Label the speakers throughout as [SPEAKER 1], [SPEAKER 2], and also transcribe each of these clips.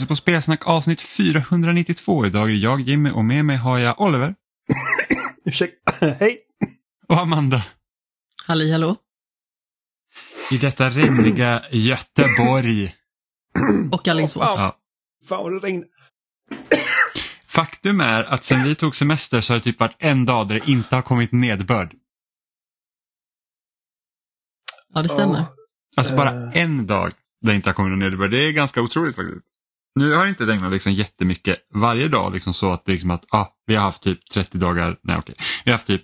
[SPEAKER 1] Lyssnar på Spelsnack avsnitt 492. Idag är jag Jimmy och med mig har jag Oliver
[SPEAKER 2] Ursäkta, hej!
[SPEAKER 1] och Amanda.
[SPEAKER 3] Halli hallå.
[SPEAKER 1] I detta regniga Göteborg.
[SPEAKER 3] Och Alingsås.
[SPEAKER 1] Ja.
[SPEAKER 2] Fan vad det regnar.
[SPEAKER 1] Faktum är att sen vi tog semester så har det typ varit en dag där det inte har kommit nedbörd.
[SPEAKER 3] Ja, det stämmer.
[SPEAKER 1] Alltså bara
[SPEAKER 2] Eh.
[SPEAKER 1] en dag där det inte har kommit någon nederbörd. Det är ganska otroligt faktiskt. Nu har det inte regnat liksom jättemycket varje dag liksom så att det liksom att ah, vi har haft typ 30 dagar, nej okej, vi har haft typ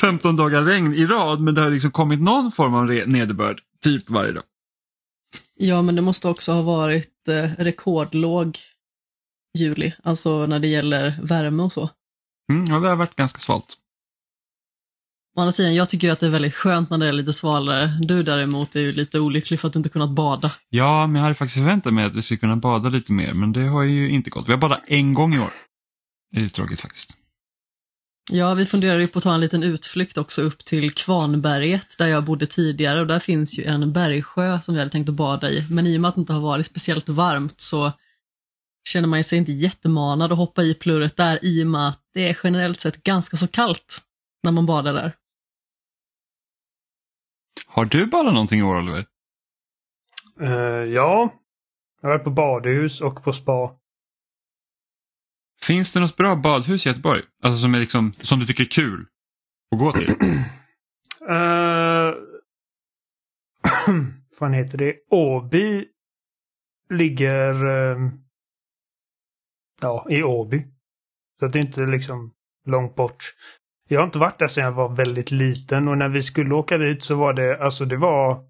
[SPEAKER 1] 15 dagar regn i rad men det har liksom kommit någon form av nederbörd typ varje dag.
[SPEAKER 3] Ja, men det måste också ha varit eh, rekordlåg juli, alltså när det gäller värme och så.
[SPEAKER 1] Mm, ja, det har varit ganska svalt.
[SPEAKER 3] Å andra sidan, jag tycker ju att det är väldigt skönt när det är lite svalare. Du däremot är ju lite olycklig för att du inte kunnat bada.
[SPEAKER 1] Ja, men jag hade faktiskt förväntat mig att vi skulle kunna bada lite mer men det har ju inte gått. Vi har badat en gång i år. Det är tråkigt faktiskt.
[SPEAKER 3] Ja, vi funderar ju på att ta en liten utflykt också upp till Kvarnberget där jag bodde tidigare och där finns ju en bergsjö som vi hade tänkt att bada i. Men i och med att det inte har varit speciellt varmt så känner man sig inte jättemanad att hoppa i plurret där i och med att det är generellt sett ganska så kallt när man badar där.
[SPEAKER 1] Har du badat någonting i år Oliver?
[SPEAKER 2] Eh, ja, jag har varit på badhus och på spa.
[SPEAKER 1] Finns det något bra badhus i Göteborg? Alltså som, är liksom, som du tycker är kul att gå till?
[SPEAKER 2] Uh, fan heter det? Åby ligger eh, ja, i Åby. Så det är inte liksom långt bort. Jag har inte varit där sedan jag var väldigt liten och när vi skulle åka dit så var det, alltså det var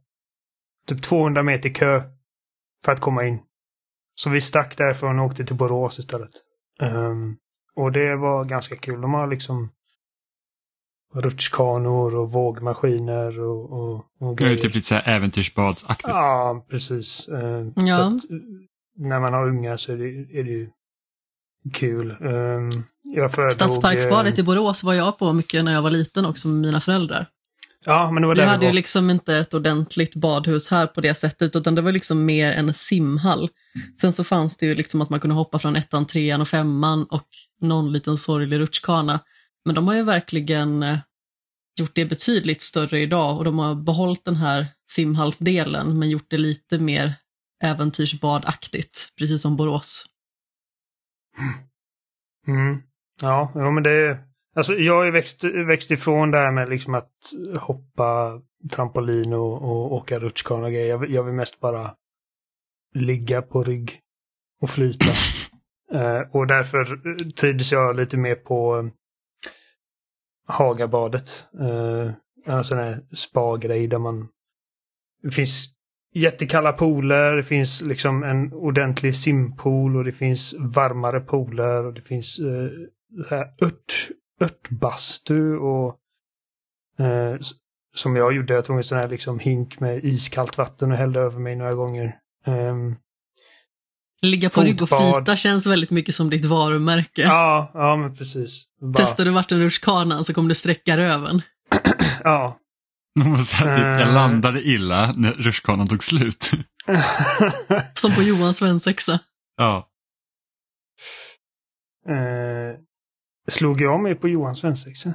[SPEAKER 2] typ 200 meter kö för att komma in. Så vi stack därifrån och åkte till Borås istället. Ehm, och det var ganska kul. De har liksom rutschkanor och vågmaskiner och, och, och
[SPEAKER 1] Det är typ lite så här äventyrsbadsaktigt.
[SPEAKER 2] Ja, precis. Ehm,
[SPEAKER 3] Ja.
[SPEAKER 2] Så att, eh, när man har ungar så är det, är det ju kul. Um, jag
[SPEAKER 3] Stadsparksbadet
[SPEAKER 2] eh,
[SPEAKER 3] i Borås var jag på mycket när jag var liten också med mina föräldrar.
[SPEAKER 2] Ja, men det var
[SPEAKER 3] Vi hade ju liksom inte ett ordentligt badhus här på det sättet, utan det var liksom mer en simhall. Sen så fanns det ju liksom att man kunde hoppa från ettan, trean och femman och någon liten sorglig rutschkana. Men de har ju verkligen eh, gjort det betydligt större idag och de har behållit den här simhallsdelen men gjort det lite mer äventyrsbadaktigt, precis som Borås.
[SPEAKER 2] Mm. Ja, jo, men det Alltså jag har ju växt, växt ifrån det här med liksom att hoppa trampolin och, och åka rutschkana och grejer. Jag, jag vill mest bara ligga på rygg och flyta. Eh, och därför trivdes jag lite mer på eh, Hagabadet. Uh, en sån här spa-grej där man... Det finns jättekalla pooler, det finns liksom en ordentlig simpool och det finns varmare pooler och det finns så här ört, örtbastu och eh, som jag gjorde. Jag tog en sån här liksom hink med iskallt vatten och hällde över mig några gånger. Ehm,
[SPEAKER 3] Ligga på rygg och flyta känns väldigt mycket som ditt varumärke.
[SPEAKER 2] ja, ja men precis. Bara,
[SPEAKER 3] Testar du vattenrutschkanan så kommer du sträcka röven.
[SPEAKER 2] Ja.
[SPEAKER 1] Typ, jag
[SPEAKER 2] Eh.
[SPEAKER 1] landade illa när rutschkanan tog slut.
[SPEAKER 3] Som på Johan svensexa.
[SPEAKER 1] ja.
[SPEAKER 2] eh, slog jag mig på Johan svensexa?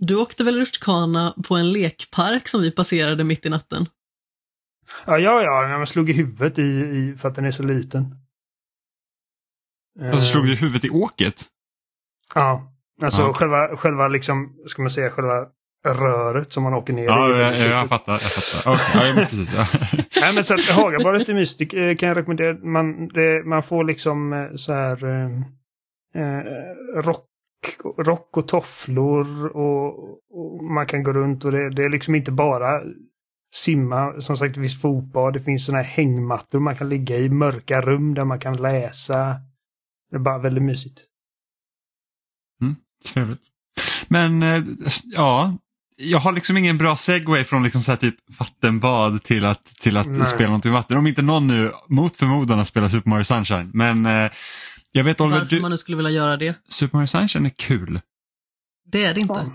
[SPEAKER 3] Du åkte väl rutschkana på en lekpark som vi passerade mitt i natten?
[SPEAKER 2] Ja, ja, ja, man slog i huvudet i, i, för att den är så liten.
[SPEAKER 1] Och så slog
[SPEAKER 2] Eh,
[SPEAKER 1] du i huvudet i åket.
[SPEAKER 2] Ja, alltså
[SPEAKER 1] Ja.
[SPEAKER 2] själva, själva liksom, ska man säga, själva röret som man åker ner
[SPEAKER 1] Ja,
[SPEAKER 2] i.
[SPEAKER 1] jag, jag, jag fattar. Jag fattar. Okay, ja, precis. Ja.
[SPEAKER 2] Nej, men så att Hagabadet är mysigt eh, kan jag rekommendera. Man, det, man får liksom eh, så här eh, eh, rock, rock och tofflor och, och man kan gå runt och det, det är liksom inte bara simma. Som sagt, finns fotbad, det finns såna här hängmattor man kan ligga i, mörka rum där man kan läsa. Det är bara väldigt mysigt.
[SPEAKER 1] Trevligt. Men ja, jag har liksom ingen bra segway från liksom så här typ vattenbad till att, till att
[SPEAKER 2] Nej.
[SPEAKER 1] spela någonting i vatten. Om inte någon nu mot förmodan har spelat Super Mario Sunshine. Men eh, jag vet Oliver,
[SPEAKER 3] Varför
[SPEAKER 1] du,
[SPEAKER 3] man nu skulle vilja göra det.
[SPEAKER 1] Super Mario Sunshine är kul.
[SPEAKER 3] Det är det inte.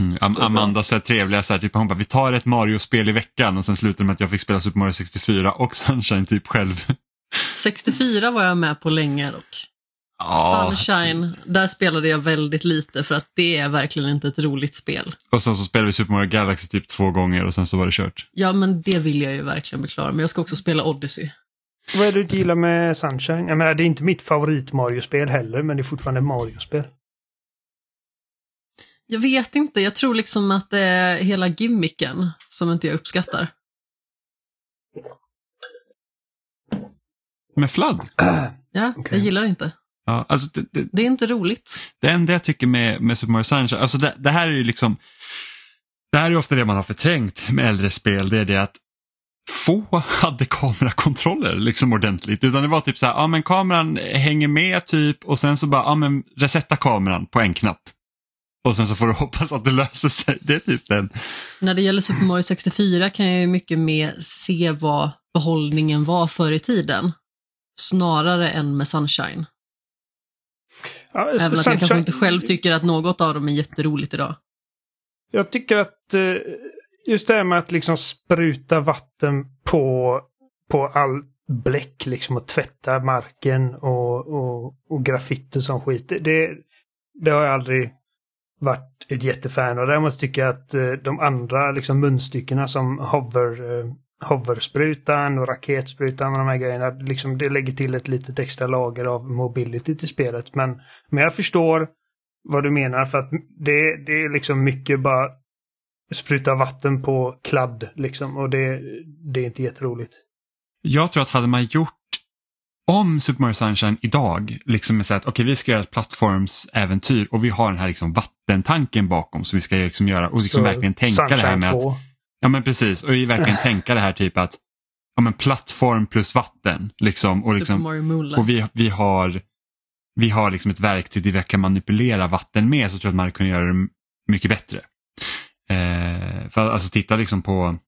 [SPEAKER 1] Mm, Am Amanda så här trevliga, så här, typ, hon bara vi tar ett Mario-spel i veckan och sen slutar det med att jag fick spela Super Mario 64 och Sunshine typ själv.
[SPEAKER 3] 64 var jag med på länge dock.
[SPEAKER 1] Ja.
[SPEAKER 3] Sunshine, där spelade jag väldigt lite för att det är verkligen inte ett roligt spel.
[SPEAKER 1] Och sen så spelade vi Super Mario Galaxy typ två gånger och sen så var det kört.
[SPEAKER 3] Ja, men det vill jag ju verkligen bli klar med. Jag ska också spela Odyssey.
[SPEAKER 2] Vad är det du gillar med Sunshine? Jag menar, det är inte mitt favorit Mario-spel heller, men det är fortfarande Mario-spel.
[SPEAKER 3] Jag vet inte, jag tror liksom att det är hela gimmicken som inte jag uppskattar.
[SPEAKER 1] Med Flood?
[SPEAKER 3] Ja,
[SPEAKER 2] Okej.
[SPEAKER 3] jag gillar det inte.
[SPEAKER 1] Ja, alltså det, det,
[SPEAKER 3] Det är inte roligt.
[SPEAKER 1] det enda jag tycker med, med Super Mario Sunshine, alltså det, det här är ju liksom Det här är ofta det man har förträngt med äldre spel, det är det att få hade kamerakontroller liksom ordentligt. Utan det var typ så här, ja men kameran hänger med typ och sen så bara, ja men resetta kameran på en knapp. Och sen så får du hoppas att det löser sig. Det är typ den.
[SPEAKER 3] När det gäller Super Mario 64 kan jag ju mycket mer se vad behållningen var förr i tiden. Snarare än med Sunshine.
[SPEAKER 2] Ja,
[SPEAKER 3] Även att jag kanske inte själv tycker att något av dem är jätteroligt idag.
[SPEAKER 2] Jag tycker att eh, just det här med att liksom spruta vatten på, på all bläck liksom och tvätta marken och, och, och graffiti som skit. Det- Det, det har jag aldrig varit ett jättefan av. Däremot tycker jag att eh, de andra liksom munstyckena som hover, eh, hoversprutan och raketsprutan och de här grejerna, liksom det lägger till ett litet extra lager av mobility till spelet. Men, men jag förstår vad du menar för att det, det är liksom mycket bara spruta vatten på kladd liksom och det, det är inte jätteroligt.
[SPEAKER 1] Jag tror att hade man gjort om Super Mario Sunshine idag, liksom med så att okej vi ska göra ett plattformsäventyr och vi har den här liksom vattentanken bakom som vi ska liksom göra och liksom
[SPEAKER 2] Så
[SPEAKER 1] verkligen tänka det här
[SPEAKER 2] Sunshine
[SPEAKER 1] med att
[SPEAKER 2] 2.
[SPEAKER 1] Ja men precis och verkligen tänka det här typ att ja, men plattform plus vatten. Liksom, och, liksom, och vi, vi har, vi har liksom ett verktyg där vi kan manipulera vatten med så tror jag att man kunnat göra det mycket bättre. Eh, för alltså titta liksom på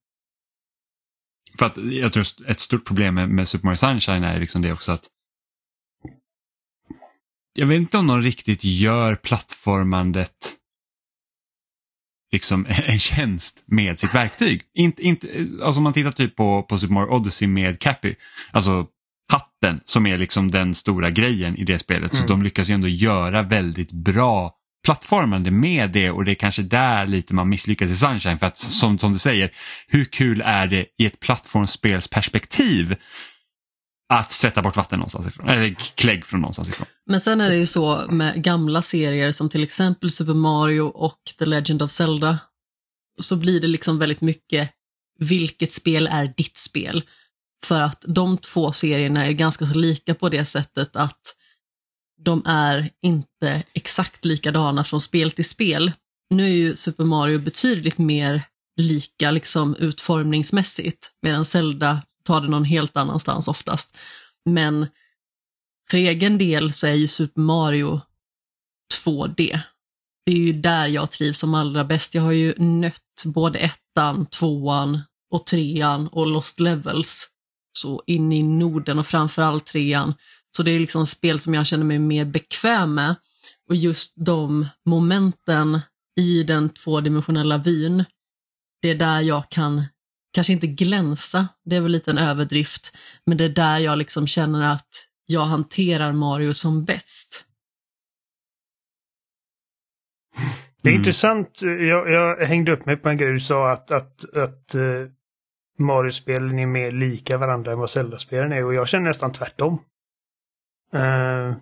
[SPEAKER 1] för att jag tror ett stort problem med, med Super Mario Sunshine är liksom det också att jag vet inte om någon riktigt gör plattformandet liksom en tjänst med sitt verktyg. Inte, inte, alltså om man tittar typ på, på Super Mario Odyssey med Cappy, alltså hatten som är liksom den stora grejen i det spelet. Så
[SPEAKER 2] Mm.
[SPEAKER 1] de lyckas ju ändå göra väldigt bra plattformande med det och det är kanske där lite man misslyckas i Sunshine. För att som, som du säger, hur kul är det i ett plattformsspelsperspektiv att sätta bort vatten någonstans ifrån, eller klägg från någonstans ifrån.
[SPEAKER 3] Men sen är det ju så med gamla serier som till exempel Super Mario och The Legend of Zelda. Så blir det liksom väldigt mycket, vilket spel är ditt spel? För att de två serierna är ganska så lika på det sättet att de är inte exakt likadana från spel till spel. Nu är ju Super Mario betydligt mer lika liksom utformningsmässigt, medan Zelda tar det någon helt annanstans oftast. Men för egen del så är ju Super Mario 2D. Det är ju där jag trivs som allra bäst. Jag har ju nött både ettan, tvåan och trean och Lost Levels så in i Norden och framförallt trean. Så det är liksom spel som jag känner mig mer bekväm med. Och just de momenten i den tvådimensionella vyn, det är där jag kan, kanske inte glänsa, det är väl lite en överdrift, men det är där jag liksom känner att jag hanterar Mario som bäst.
[SPEAKER 2] Det är
[SPEAKER 1] Mm.
[SPEAKER 2] intressant. Jag, jag hängde upp mig på en grej du sa att, att, att uh, Mario-spelen är mer lika varandra än vad Zelda-spelen är och jag känner nästan tvärtom. Eh,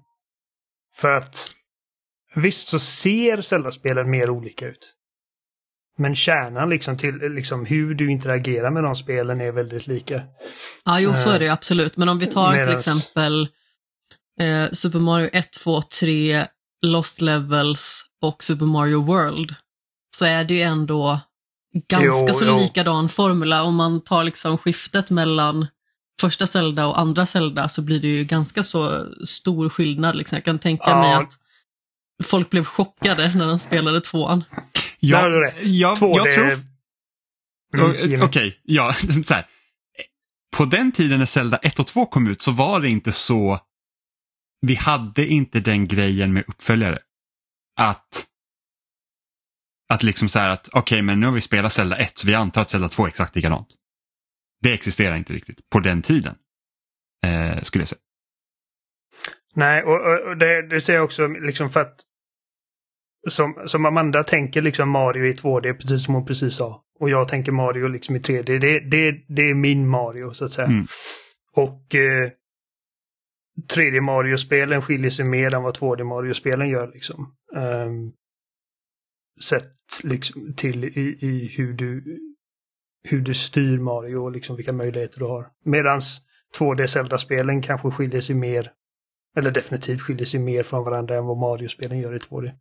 [SPEAKER 2] för att visst så ser Zelda-spelen mer olika ut. Men kärnan liksom till liksom hur du interagerar med de spelen är väldigt lika.
[SPEAKER 3] Ja, jo, så
[SPEAKER 2] Eh,
[SPEAKER 3] är det ju absolut. Men om vi tar till
[SPEAKER 2] medans-
[SPEAKER 3] exempel eh, Super Mario 1, 2, 3, Lost Levels och Super Mario World så är det ju ändå ganska
[SPEAKER 2] Jo,
[SPEAKER 3] så
[SPEAKER 2] jo.
[SPEAKER 3] likadan formula. Om man tar liksom skiftet mellan första Zelda och andra Zelda så blir det ju ganska så stor skillnad. Liksom. Jag kan tänka
[SPEAKER 2] Ja.
[SPEAKER 3] mig att folk blev chockade när de spelade tvåan.
[SPEAKER 2] Där har du rätt.
[SPEAKER 1] Jag,
[SPEAKER 2] 2D.
[SPEAKER 1] jag tror
[SPEAKER 2] Mm,
[SPEAKER 1] Okej,
[SPEAKER 2] Jimmy.
[SPEAKER 1] ja, så här. På den tiden när Zelda 1 och 2 kom ut så var det inte så, vi hade inte den grejen med uppföljare. Att Att liksom så här att okej okay, men nu har vi spelat Zelda 1 så vi antar att Zelda 2 är exakt likadant. Det existerar inte riktigt på den tiden. Eh, skulle jag säga.
[SPEAKER 2] Nej, och, och det, det ser jag också liksom för att som, som Amanda tänker liksom Mario i 2D, precis som hon precis sa. Och jag tänker Mario liksom i 3D. Det, det, det är min Mario så att säga. Mm. Och eh, 3D Mario-spelen skiljer sig mer än vad 2D Mario-spelen gör. Liksom. Um, sett liksom, till i, i, hur, du, hur du styr Mario och liksom vilka möjligheter du har. Medans 2D Zelda-spelen kanske skiljer sig mer, eller definitivt skiljer sig mer från varandra än vad Mario-spelen gör i 2D.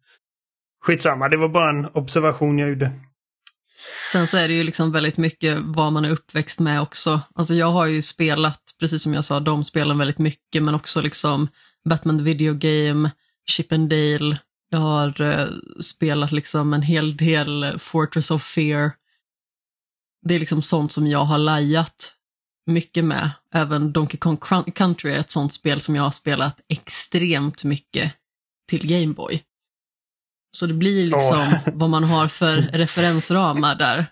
[SPEAKER 2] Skitsamma, det var bara en observation jag gjorde.
[SPEAKER 3] Sen så är det ju liksom väldigt mycket vad man är uppväxt med också. Alltså jag har ju spelat, precis som jag sa, de spelen väldigt mycket, men också liksom Batman the Video Game, Chip and Dale. Jag har eh, spelat liksom en hel del eh, Fortress of Fear. Det är liksom sånt som jag har lajat mycket med. Även Donkey Kong Country är ett sånt spel som jag har spelat extremt mycket till Gameboy. Så det blir liksom oh. vad man har för referensramar där.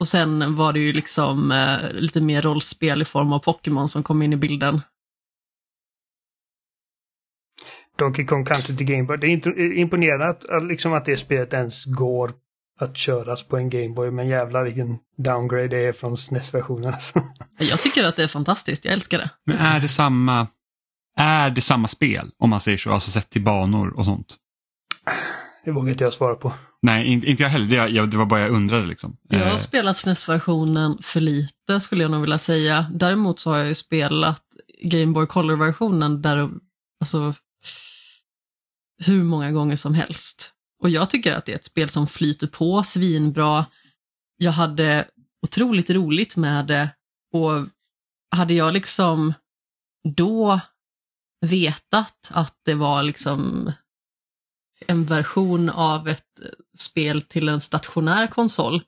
[SPEAKER 3] Och sen var det ju liksom eh, lite mer rollspel i form av Pokémon som kom in i bilden.
[SPEAKER 2] Donkey Kong Country till Gameboy. Det är imponerande att, liksom att det spelet ens går att köras på en Gameboy, men jävlar vilken downgrade det är från SNES-versionen. Alltså.
[SPEAKER 3] Jag tycker att det är fantastiskt, jag älskar det.
[SPEAKER 1] Men är det samma, är det samma spel om man säger så, alltså sett till banor och sånt?
[SPEAKER 2] Det vågar inte jag svara på.
[SPEAKER 1] Nej, inte jag heller. Det, jag, det var bara jag undrade. Liksom.
[SPEAKER 3] Jag har eh. spelat SNES-versionen för lite skulle jag nog vilja säga. Däremot så har jag ju spelat Game Boy Color-versionen där, alltså, hur många gånger som helst. Och jag tycker att det är ett spel som flyter på svinbra. Jag hade otroligt roligt med det och hade jag liksom då vetat att det var liksom en version av ett spel till en stationär konsol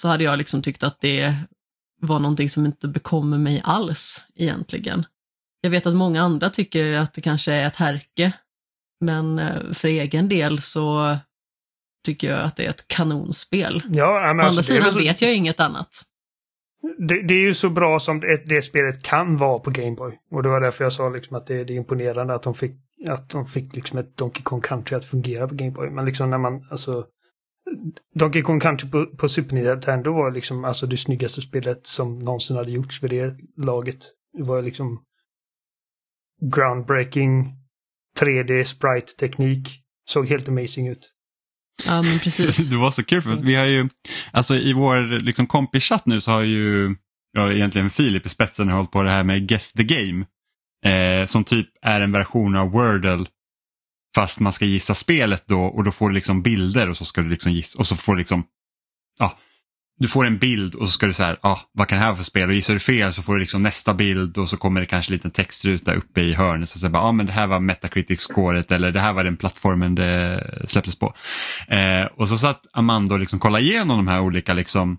[SPEAKER 3] så hade jag liksom tyckt att det var någonting som inte bekommer mig alls egentligen. Jag vet att många andra tycker att det kanske är ett härke, men eh, för egen del så tycker jag att det är ett kanonspel. Ja, men Å andra alltså, sidan så... vet jag inget annat.
[SPEAKER 2] Det, det, är ju så bra som det, det spelet kan vara på Gameboy. Och det var därför jag sa liksom att det, det är imponerande att de fick att de fick liksom ett Donkey Kong Country att fungera på Gameboy. Men liksom när man, alltså Donkey Kong Country på, på Super Nintendo var liksom alltså det snyggaste spelet som någonsin hade gjorts för det laget. Det var liksom groundbreaking 3D sprite-teknik. Såg helt amazing ut.
[SPEAKER 3] Ja, men precis.
[SPEAKER 1] det var så kul för att vi har ju, alltså i vår liksom kompischatt nu så har ju, ja egentligen Filip i spetsen hållit på det här med Guess the Game. Eh, som typ är en version av Wordle fast man ska gissa spelet då och då får du liksom bilder och så ska du liksom gissa och så får du liksom ja, du får en bild och så ska du säga ah, vad kan det här vara för spel och gissar du fel så får du liksom nästa bild och så kommer det kanske en liten textruta uppe i hörnet så säger ah, men det här var Metacritic-scoret eller det här var den plattformen det släpptes på. Eh, och så satt Amanda och liksom kollade igenom de här olika liksom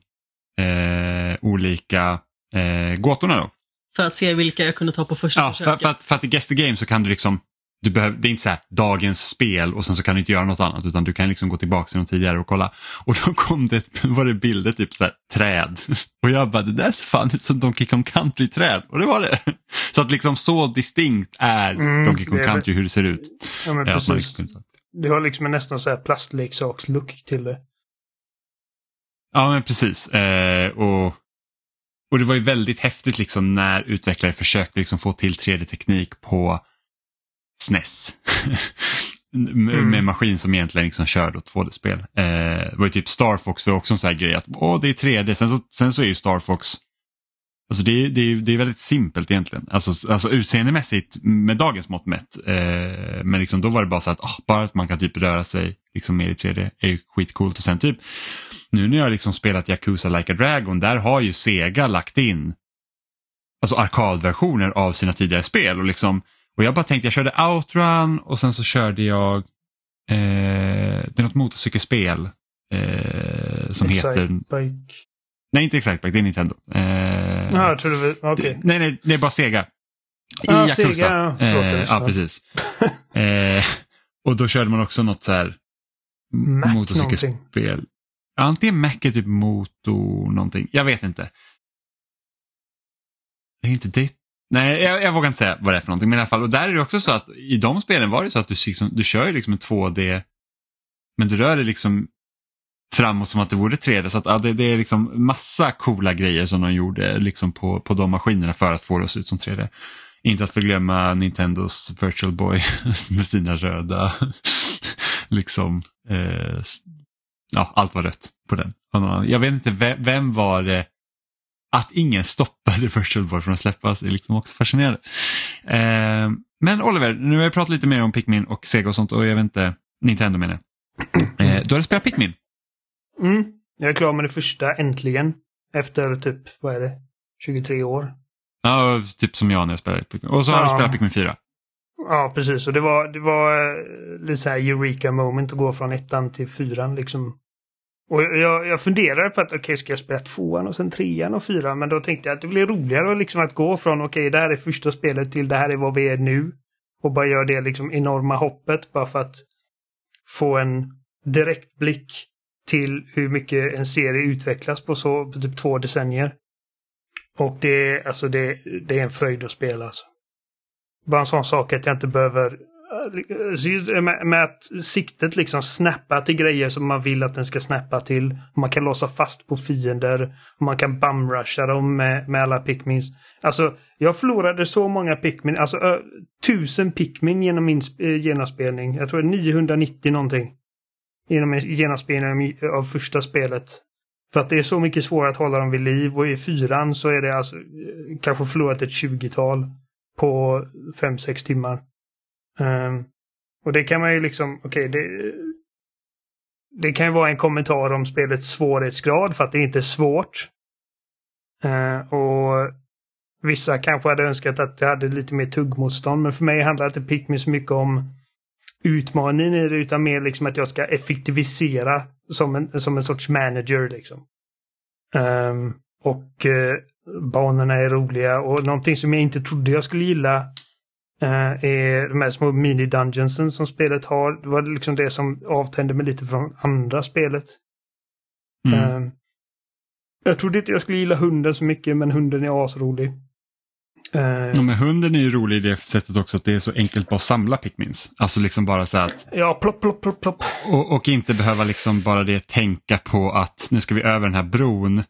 [SPEAKER 1] eh, olika eh, gåtorna då.
[SPEAKER 3] För att se vilka jag kunde ta på första
[SPEAKER 1] ja, försöket. För, för, att, för att i Guess the Game så kan du liksom du behöver, det är inte så här dagens spel och sen så kan du inte göra något annat utan du kan liksom gå tillbaka till något tidigare och kolla. Och då kom det, var det bilder typ så här, träd. Och jag bara, det där ser fan ut som Donkey Kong Country-träd. Och det var det. Så att liksom så distinkt är mm, Donkey Kong Country hur det ser ut.
[SPEAKER 2] Ja, men precis. Liksom, det har liksom en nästan så här plastleksakslook till det.
[SPEAKER 1] Ja men precis. Eh, och och det var ju väldigt häftigt liksom när utvecklare försökte liksom få till 3D-teknik på SNES. med, mm. maskin som egentligen liksom körde 2D-spel. Eh, det var ju typ Star Fox var också en sån här grej att åh, det är 3D. Sen så, sen så är ju Star Fox Alltså det, är, det, det är väldigt simpelt egentligen, alltså, alltså utseendemässigt med dagens mått mätt. Eh, men liksom då var det bara så att oh, bara att man kan typ röra sig liksom mer i 3D är ju skitcoolt. Och sen typ nu när jag liksom spelat Yakuza Like a Dragon, där har ju Sega lagt in alltså arkadversioner av sina tidigare spel. Och, liksom, och jag bara tänkte, jag körde Outrun och sen så körde jag, eh, det är något motorcykelspel eh, som Excite heter... Bike. Nej, inte Excite Bike, det är Nintendo. Eh,
[SPEAKER 2] ja, jag trodde vi, okay.
[SPEAKER 1] Nej, nej, det är bara Sega.
[SPEAKER 2] I ah, Yakuza. Sega,
[SPEAKER 1] ja. Eh, ja, precis. eh, och då körde man också något så här
[SPEAKER 2] Mac
[SPEAKER 1] motorcykelspel. Antingen Mac är typ motor någonting. Jag vet inte. Det är inte det. Nej, jag, jag, vågar inte säga vad det är för någonting. Men i alla fall, och där är det också så att i de spelen var det så att du, liksom, du kör liksom en 2D men du rör dig liksom framåt som att det vore 3D. Så att, ja, det, det, är liksom massa coola grejer som de gjorde eh, liksom på, på de maskinerna för att få det att se ut som 3D. Inte att förglömma Nintendos Virtual Boy med sina röda, liksom, eh, ja allt var rött på den. Jag vet inte, vem, vem var det att ingen stoppade Virtual Boy från att släppas är liksom också fascinerande. Eh, men Oliver, nu har jag pratat lite mer om Pikmin och Sega och sånt och jag vet inte, Nintendo menar eh, Du har spelat Pikmin?
[SPEAKER 2] Mm, jag är klar med det första äntligen. Efter typ, vad är det, 23 år.
[SPEAKER 1] Ja, typ som jag när jag spelade. Och så har ja. du spelat Pikmin 4.
[SPEAKER 2] Ja, precis. Och det var, det var eh, lite så här Eureka moment att gå från ettan till fyran liksom. Och jag, jag funderade på att okej, okay, ska jag spela tvåan och sen trean och fyran? Men då tänkte jag att det blir roligare liksom att gå från okej, okay, det här är första spelet till det här är vad vi är nu. Och bara göra det liksom enorma hoppet bara för att få en direktblick till hur mycket en serie utvecklas på så på typ två decennier. Och det, är, alltså det, det är en fröjd att spela. Alltså. Bara en sån sak att jag inte behöver alltså, med, att siktet liksom snappar till grejer som man vill att den ska snappa till. Man kan låsa fast på fiender. Man kan bumrusha dem med, med alla pickmins. Alltså, jag förlorade så många pickmin, alltså tusen pickmin genom min eh, genomspelning. Jag tror 990 någonting inom en genomspelning av första spelet. För att det är så mycket svårare att hålla dem vid liv och i fyran så är det alltså eh, kanske förlorat ett 20-tal på 5-6 timmar. Um, och det kan man ju liksom, okej, okay, det, det kan ju vara en kommentar om spelets svårighetsgrad för att det inte är svårt. Uh, och vissa kanske hade önskat att det hade lite mer tuggmotstånd, men för mig handlar inte Pikmin så mycket om utmaningen i det, utan mer liksom att jag ska effektivisera som en, som en sorts manager. liksom. Um, och uh, banorna är roliga och någonting som jag inte trodde jag skulle gilla Uh, är de här små mini-dungeonsen som spelet har. Det var liksom det som avtände mig lite från andra spelet. Mm. Uh, jag trodde inte jag skulle gilla hunden så mycket, men hunden är asrolig.
[SPEAKER 1] Uh, ja, men hunden är ju rolig i det sättet också att det är så enkelt bara att samla pickmins. Alltså liksom bara så att...
[SPEAKER 2] Ja, plopp, plopp, plopp, plopp.
[SPEAKER 1] Och, och, inte behöva liksom bara det tänka på att nu ska vi över den här bron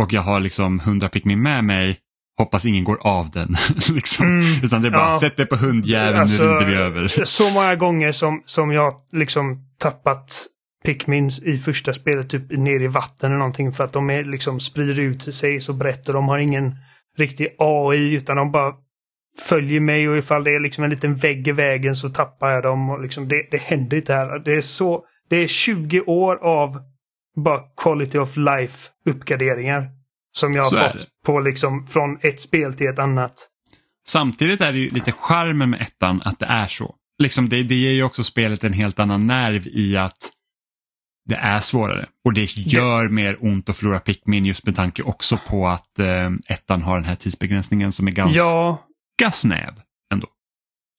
[SPEAKER 1] och jag har liksom hundra pickmin med mig hoppas ingen går av den. liksom. mm, Utan det är bara, ja. sätt dig på hundjäveln, alltså, nu rider vi över.
[SPEAKER 2] Så många gånger som, som jag liksom tappat Pikmins i första spelet typ ner i vatten eller någonting för att de är liksom sprider ut sig så brett och de har ingen riktig AI utan de bara följer mig och ifall det är liksom en liten vägg i vägen så tappar jag dem. Och liksom det, det händer inte här. Det är så... Det är 20 år av bara quality of life uppgraderingar. Som jag har fått på liksom från ett spel till ett annat.
[SPEAKER 1] Samtidigt är det ju lite charmen med ettan att det är så. Liksom det, det ger ju också spelet en helt annan nerv i att det är svårare och det gör mer ont att förlora Pikmin just med tanke också på att eh, ettan har den här tidsbegränsningen som är ganska ja. snäv ändå.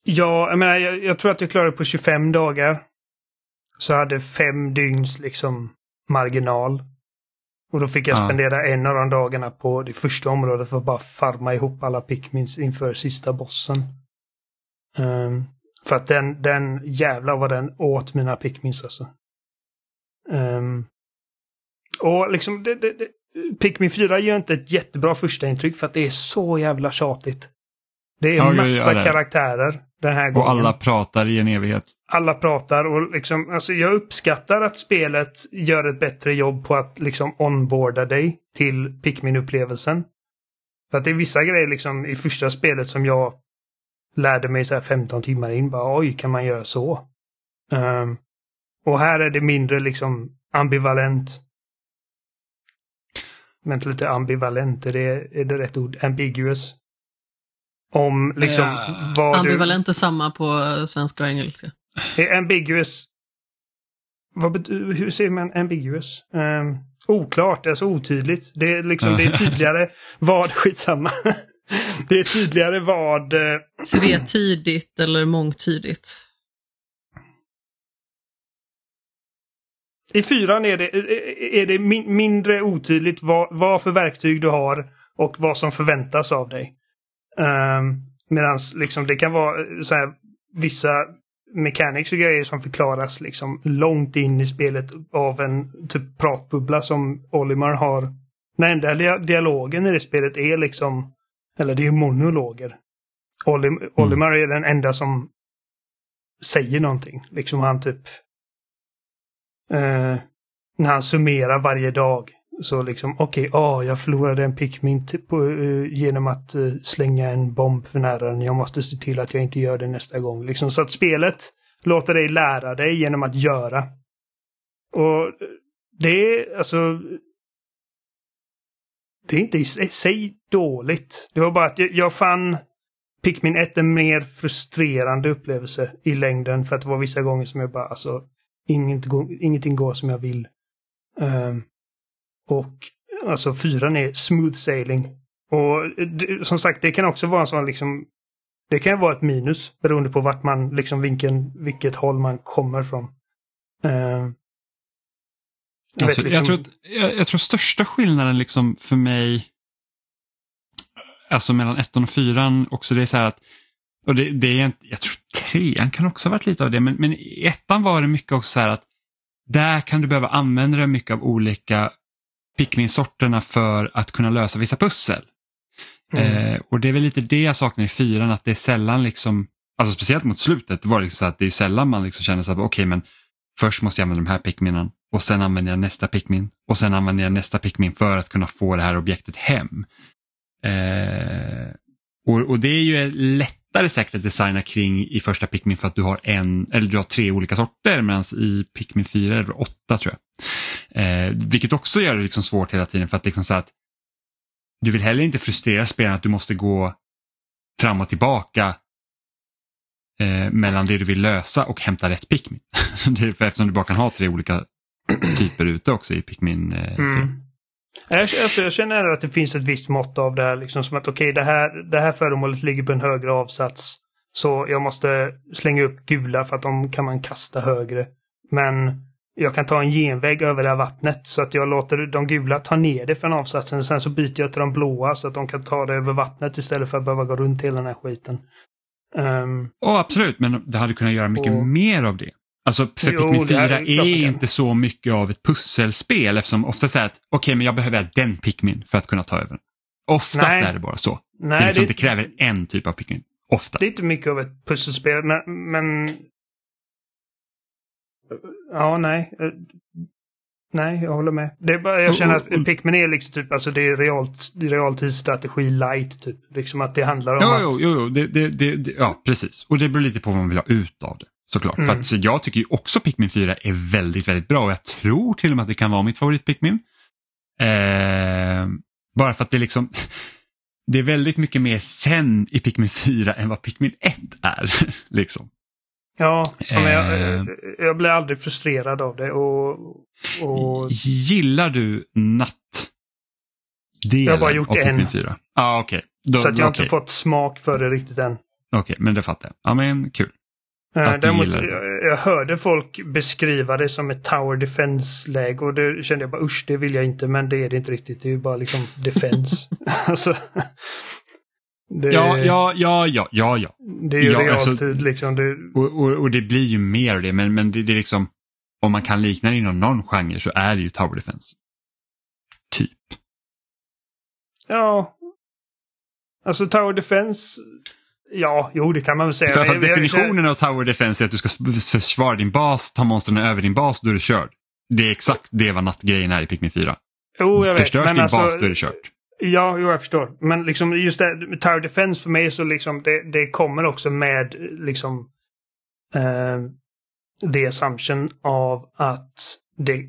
[SPEAKER 2] Ja, jag menar jag, jag tror att jag klarade på 25 dagar. Så jag hade fem dygns liksom marginal. Och då fick jag ja. spendera en av de dagarna på det första området för att bara farma ihop alla pickmins inför sista bossen. Um, för att den, den jävlar vad den åt mina pickmins alltså. Um, och liksom, det, det, det, Pikmin 4 gör inte ett jättebra första intryck för att det är så jävla tjatigt. Det är ja, massa ja, karaktärer den här gången.
[SPEAKER 1] Och alla pratar i en evighet.
[SPEAKER 2] Alla pratar och liksom, alltså jag uppskattar att spelet gör ett bättre jobb på att liksom onboarda dig till Pikmin-upplevelsen. För att det är vissa grejer liksom i första spelet som jag lärde mig så här 15 timmar in. Bara, Oj, kan man göra så? Um, och här är det mindre liksom ambivalent. Vänta lite, ambivalent, är det, är det rätt ord? Ambiguous? Om liksom ja. vad
[SPEAKER 3] Ambivalent du... är samma på svenska och engelska.
[SPEAKER 2] Ambiguous. Vad hur säger man ambiguous? Um, oklart, alltså otydligt. Det är liksom det är tydligare vad, skitsamma. det är tydligare vad... Uh...
[SPEAKER 3] Tvetydigt eller mångtydigt.
[SPEAKER 2] I fyran är det, är det min, mindre otydligt vad, vad för verktyg du har och vad som förväntas av dig. Um, Medan liksom, det kan vara så här, vissa mechanics och grejer som förklaras liksom långt in i spelet av en typ pratbubbla som Olimar har. Den enda dialogen i det spelet är liksom, eller det är monologer. Olim, mm. Olimar är den enda som säger någonting. Liksom han typ... Eh, när han summerar varje dag. Så liksom, okej, okay, oh, jag förlorade en Pikmin på, uh, genom att uh, slänga en bomb för nära den. Jag måste se till att jag inte gör det nästa gång. Liksom, så att spelet låter dig lära dig genom att göra. Och det är alltså... Det är inte i sig dåligt. Det var bara att jag, jag fann Pikmin 1 en mer frustrerande upplevelse i längden för att det var vissa gånger som jag bara alltså ingenting, ingenting går som jag vill. Um, och alltså fyran är smooth sailing. Och det, som sagt, det kan också vara en sån liksom det kan vara ett minus beroende på vart man, liksom vilken, vilket håll man kommer från. Uh,
[SPEAKER 1] jag, alltså, liksom... jag, tror, jag, jag tror största skillnaden liksom för mig alltså mellan ettan och fyran också det är så här att, och det, det är inte, jag tror trean kan också ha varit lite av det, men, men i ettan var det mycket också så här att där kan du behöva använda dig mycket av olika Pikmin-sorterna för att kunna lösa vissa pussel. Mm. Eh, och det är väl lite det jag saknar i fyran, att det är sällan liksom, alltså speciellt mot slutet var det liksom så att det är sällan man liksom känner så att okej okay, men först måste jag använda de här Pikminen och sen använder jag nästa Pikmin och sen använder jag nästa Pikmin för att kunna få det här objektet hem. Eh, och, och, det är ju lättare säkert att designa kring i första Pikmin för att du har en, eller du har tre olika sorter medan i Pikmin 4 är det åtta tror jag. Eh, vilket också gör det liksom svårt hela tiden för att liksom så att du vill heller inte frustrera spelaren att du måste gå fram och tillbaka eh, mellan det du vill lösa och hämta rätt Pikmin. det är för eftersom du bara kan ha tre olika typer ute också i Pikmin eh, mm.
[SPEAKER 2] Alltså, jag känner att det finns ett visst mått av det här. Liksom, som att okej, okay, det, här, det här föremålet ligger på en högre avsats. Så jag måste slänga upp gula för att de kan man kasta högre. Men jag kan ta en genväg över det här vattnet så att jag låter de gula ta ner det från avsatsen. Och sen så byter jag till de blåa så att de kan ta det över vattnet istället för att behöva gå runt hela den här skiten.
[SPEAKER 1] Um, oh, absolut, men det hade kunnat göra mycket och, mer av det. Alltså Pikmin 4 är, är inte så mycket av ett pusselspel eftersom ofta säger att okej okay, men jag behöver den Pikmin för att kunna ta över. Oftast Nej. är det bara så. Nej, det, liksom, det, det kräver en typ av Pikmin. Oftast.
[SPEAKER 2] Det är inte mycket av ett pusselspel men, men... Ja, nej. Nej, jag håller med. Det är bara, jag känner att Pikmin är liksom typ, alltså det är realt, realtidsstrategi light typ. Liksom att det handlar om
[SPEAKER 1] jo,
[SPEAKER 2] att...
[SPEAKER 1] Jo, jo, jo. Det, det, det, ja precis. Och det beror lite på vad man vill ha ut av det. Såklart. Mm. För att, så jag tycker ju också Pikmin 4 är väldigt, väldigt bra och jag tror till och med att det kan vara mitt favorit Pikmin. Eh, bara för att det liksom det är väldigt mycket mer sen i Pikmin 4 än vad Pikmin 1 är. liksom.
[SPEAKER 2] Ja, men jag, eh, jag blir aldrig frustrerad av det. Och, och...
[SPEAKER 1] Gillar du natt?
[SPEAKER 2] Jag har bara gjort en.
[SPEAKER 1] 4? Ah, okay.
[SPEAKER 2] Då, så att jag har okay. inte fått smak för det riktigt än.
[SPEAKER 1] Okej, okay, men det fattar jag. Ja, men kul.
[SPEAKER 2] Att Däremot, jag, jag hörde folk beskriva det som ett Tower Defense-läge och det kände jag bara usch, det vill jag inte, men det är det inte riktigt. Det är ju bara liksom defense. alltså,
[SPEAKER 1] det, ja, ja, ja, ja, ja, ja.
[SPEAKER 2] Det är ju ja, realtid alltså, liksom. Det...
[SPEAKER 1] Och, och, och, det blir ju mer det, men, men det, det är liksom, om man kan likna det inom någon genre så är det ju Tower Defense. Typ.
[SPEAKER 2] Ja. Alltså Tower Defense Ja, jo det kan man väl säga.
[SPEAKER 1] För, för definitionen av Tower Defense är att du ska försvara din bas, ta monstren över din bas, då är du körd. Det är exakt det vad nattgrejen är i Pikmin 4.
[SPEAKER 2] Jo, jag
[SPEAKER 1] Förstörs
[SPEAKER 2] din
[SPEAKER 1] alltså, bas, då är det kört.
[SPEAKER 2] Ja, jo, jag förstår. Men liksom just det, Tower Defense för mig så liksom det, det kommer också med liksom eh, the assumption av att det,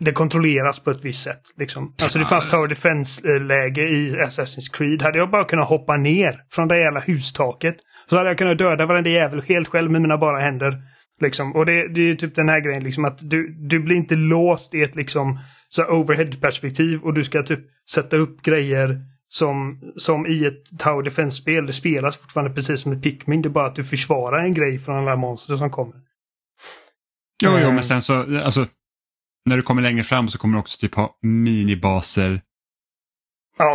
[SPEAKER 2] det kontrolleras på ett visst sätt. Liksom. Alltså det fanns Tower Defense-läge i Assassin's Creed. Hade jag bara kunnat hoppa ner från det jävla hustaket så hade jag kunnat döda varenda jävel helt själv med mina bara händer. Liksom. Och det, det är typ den här grejen liksom att du, du blir inte låst i ett liksom så overhead-perspektiv och du ska typ sätta upp grejer som, som i ett Tower Defense-spel. Det spelas fortfarande precis som ett Pikmin. Det är bara att du försvarar en grej från alla monster som kommer.
[SPEAKER 1] Jo, jo,
[SPEAKER 2] Eh.
[SPEAKER 1] men sen så, alltså, när du kommer längre fram så kommer du också typ ha minibaser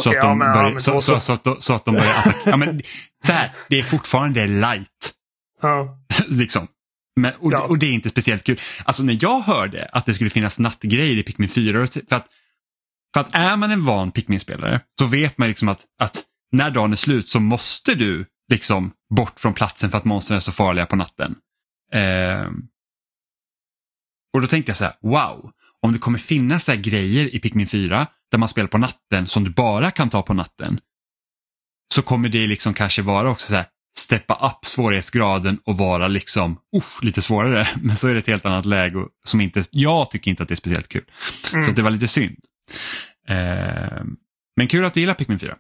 [SPEAKER 1] så, att de
[SPEAKER 2] ja,
[SPEAKER 1] börjar,
[SPEAKER 2] men
[SPEAKER 1] så,
[SPEAKER 2] då
[SPEAKER 1] så, så, att, de- så att de börjar attackera. Ja, men, så här, det är fortfarande light.
[SPEAKER 2] Ja.
[SPEAKER 1] liksom. Men, och,
[SPEAKER 2] Ja.
[SPEAKER 1] och det är inte speciellt kul. Alltså när jag hörde att det skulle finnas nattgrejer i Pikmin 4, och- för att, för att är man en van Pikmin-spelare så vet man liksom att, att när dagen är slut så måste du liksom bort från platsen för att monstren är så farliga på natten. Ehm, och då tänkte jag så här, wow, om det kommer finnas så här grejer i Pikmin 4 där man spelar på natten som du bara kan ta på natten så kommer det liksom kanske vara också så här steppa upp svårighetsgraden och vara liksom usch, lite svårare. Men så är det ett helt annat läge och som inte, jag tycker inte att det är speciellt kul. Så
[SPEAKER 2] Mm.
[SPEAKER 1] att det var lite synd. Ehm, men kul att du gillar Pikmin 4.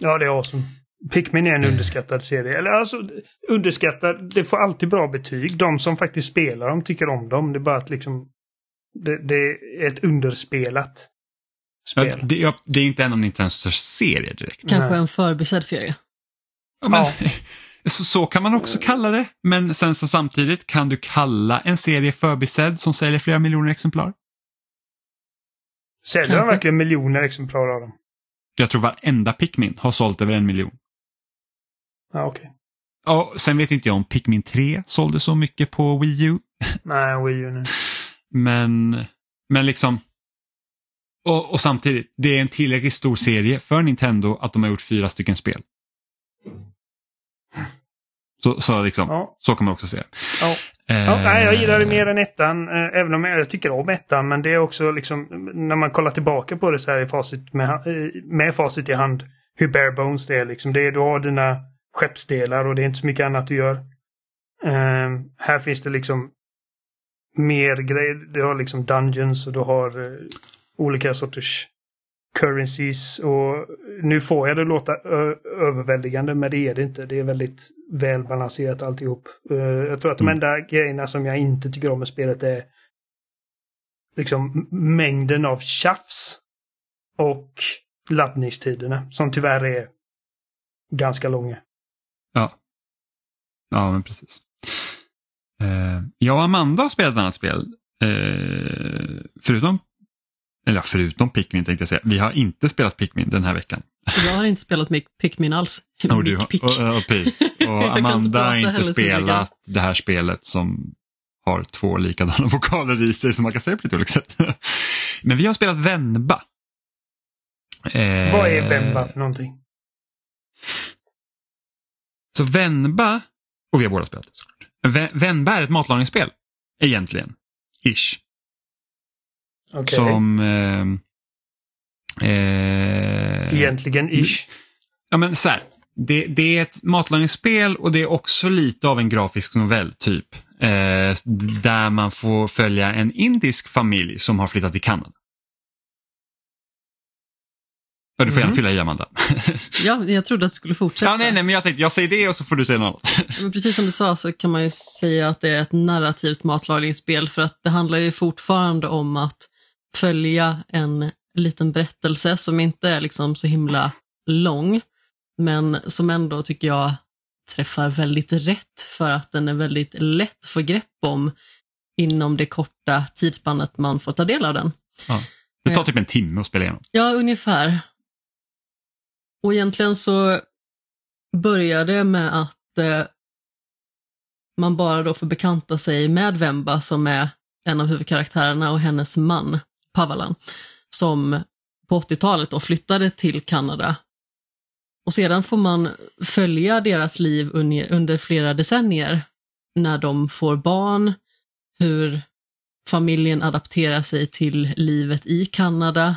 [SPEAKER 2] ja, det är awesome. Pikmin är en underskattad serie. Eller alltså, underskattad, det får alltid bra betyg. De som faktiskt spelar dem tycker om dem. Det är bara att liksom, det, det är ett underspelat
[SPEAKER 1] Ja,
[SPEAKER 2] spel.
[SPEAKER 1] det, ja, det är inte en av Nintendos serier direkt.
[SPEAKER 3] Kanske
[SPEAKER 2] Nej.
[SPEAKER 3] en förbisedd serie.
[SPEAKER 1] Ja, men,
[SPEAKER 2] Ja.
[SPEAKER 1] så, så kan man också kalla det. Men sen så samtidigt kan du kalla en serie förbisedd som säljer flera miljoner exemplar.
[SPEAKER 2] Säljer de verkligen miljoner exemplar av dem?
[SPEAKER 1] Jag tror varenda Pikmin har sålt över en miljon.
[SPEAKER 2] Ja, okej.
[SPEAKER 1] Ja, sen vet inte jag om Pikmin 3 sålde så mycket på Wii U.
[SPEAKER 2] Nej, Wii U nu.
[SPEAKER 1] Men, men liksom. Och, och samtidigt, det är en tillräckligt stor serie för Nintendo att de har gjort fyra stycken spel. Så, så, liksom,
[SPEAKER 2] Ja.
[SPEAKER 1] så kan man också se det.
[SPEAKER 2] Ja.
[SPEAKER 1] Eh,
[SPEAKER 2] Ja, nej, jag gillar det mer än ettan, eh, även om jag tycker om ettan. Men det är också liksom, när man kollar tillbaka på det så här i facit med, med facit i hand, hur bare bones det är. Liksom. Det är du har dina skeppsdelar och det är inte så mycket annat du gör. Eh, här finns det liksom mer grejer. Du har liksom dungeons och du har eh, olika sorters currencies. Och nu får jag det låta överväldigande, men det är det inte. Det är väldigt välbalanserat alltihop. Eh, jag tror att de
[SPEAKER 1] Mm.
[SPEAKER 2] enda grejerna som jag inte tycker om med spelet är liksom mängden av tjafs och laddningstiderna, som tyvärr är ganska långa.
[SPEAKER 1] Ja. Ja, men precis. Eh, jag och Amanda har spelat ett annat spel. Eh, förutom, eller förutom Pikmin tänkte jag säga. Vi har inte spelat Pikmin den här veckan.
[SPEAKER 3] Jag har inte spelat Pikmin alls.
[SPEAKER 1] Och, du, och, och, och
[SPEAKER 3] inte
[SPEAKER 1] Amanda har inte
[SPEAKER 3] mycket.
[SPEAKER 1] spelat det här spelet som har två likadana vokaler i sig som man kan säga på lite olika sätt. Men vi har spelat Venba. Eh,
[SPEAKER 2] Vad är Vemba för någonting?
[SPEAKER 1] Så Venba, och vi har båda spelat det såklart. Ve- Venba är ett matlagningsspel, egentligen. Ish.
[SPEAKER 2] Okej.
[SPEAKER 1] Som... Eh, eh,
[SPEAKER 2] Egentligen ish.
[SPEAKER 1] Ja men så här, det, det är ett matlagningsspel och det är också lite av en grafisk novell typ. Eh, där man får följa en indisk familj som har flyttat till Kanada. Ja, du får gärna
[SPEAKER 2] Mhm.
[SPEAKER 1] fylla i Amanda.
[SPEAKER 3] Ja, jag trodde att du skulle fortsätta.
[SPEAKER 1] ja, nej, nej, men jag tänkte jag säger det och så får du säga något annat.
[SPEAKER 3] Men precis som du sa så kan man ju säga att det är ett narrativt matlagningsspel för att det handlar ju fortfarande om att följa en liten berättelse som inte är liksom så himla lång, men som ändå tycker jag träffar väldigt rätt för att den är väldigt lätt att få grepp om inom det korta tidsspannet man får ta del av den.
[SPEAKER 1] Det tar typ en timme att spela igenom.
[SPEAKER 3] Ja, ungefär. Och egentligen så börjar det med att eh, man bara då får bekanta sig med Vemba som är en av huvudkaraktärerna och hennes man, Pavalan, som på 80-talet då flyttade till Kanada. Och sedan får man följa deras liv under flera decennier när de får barn, hur familjen adapterar sig till livet i Kanada,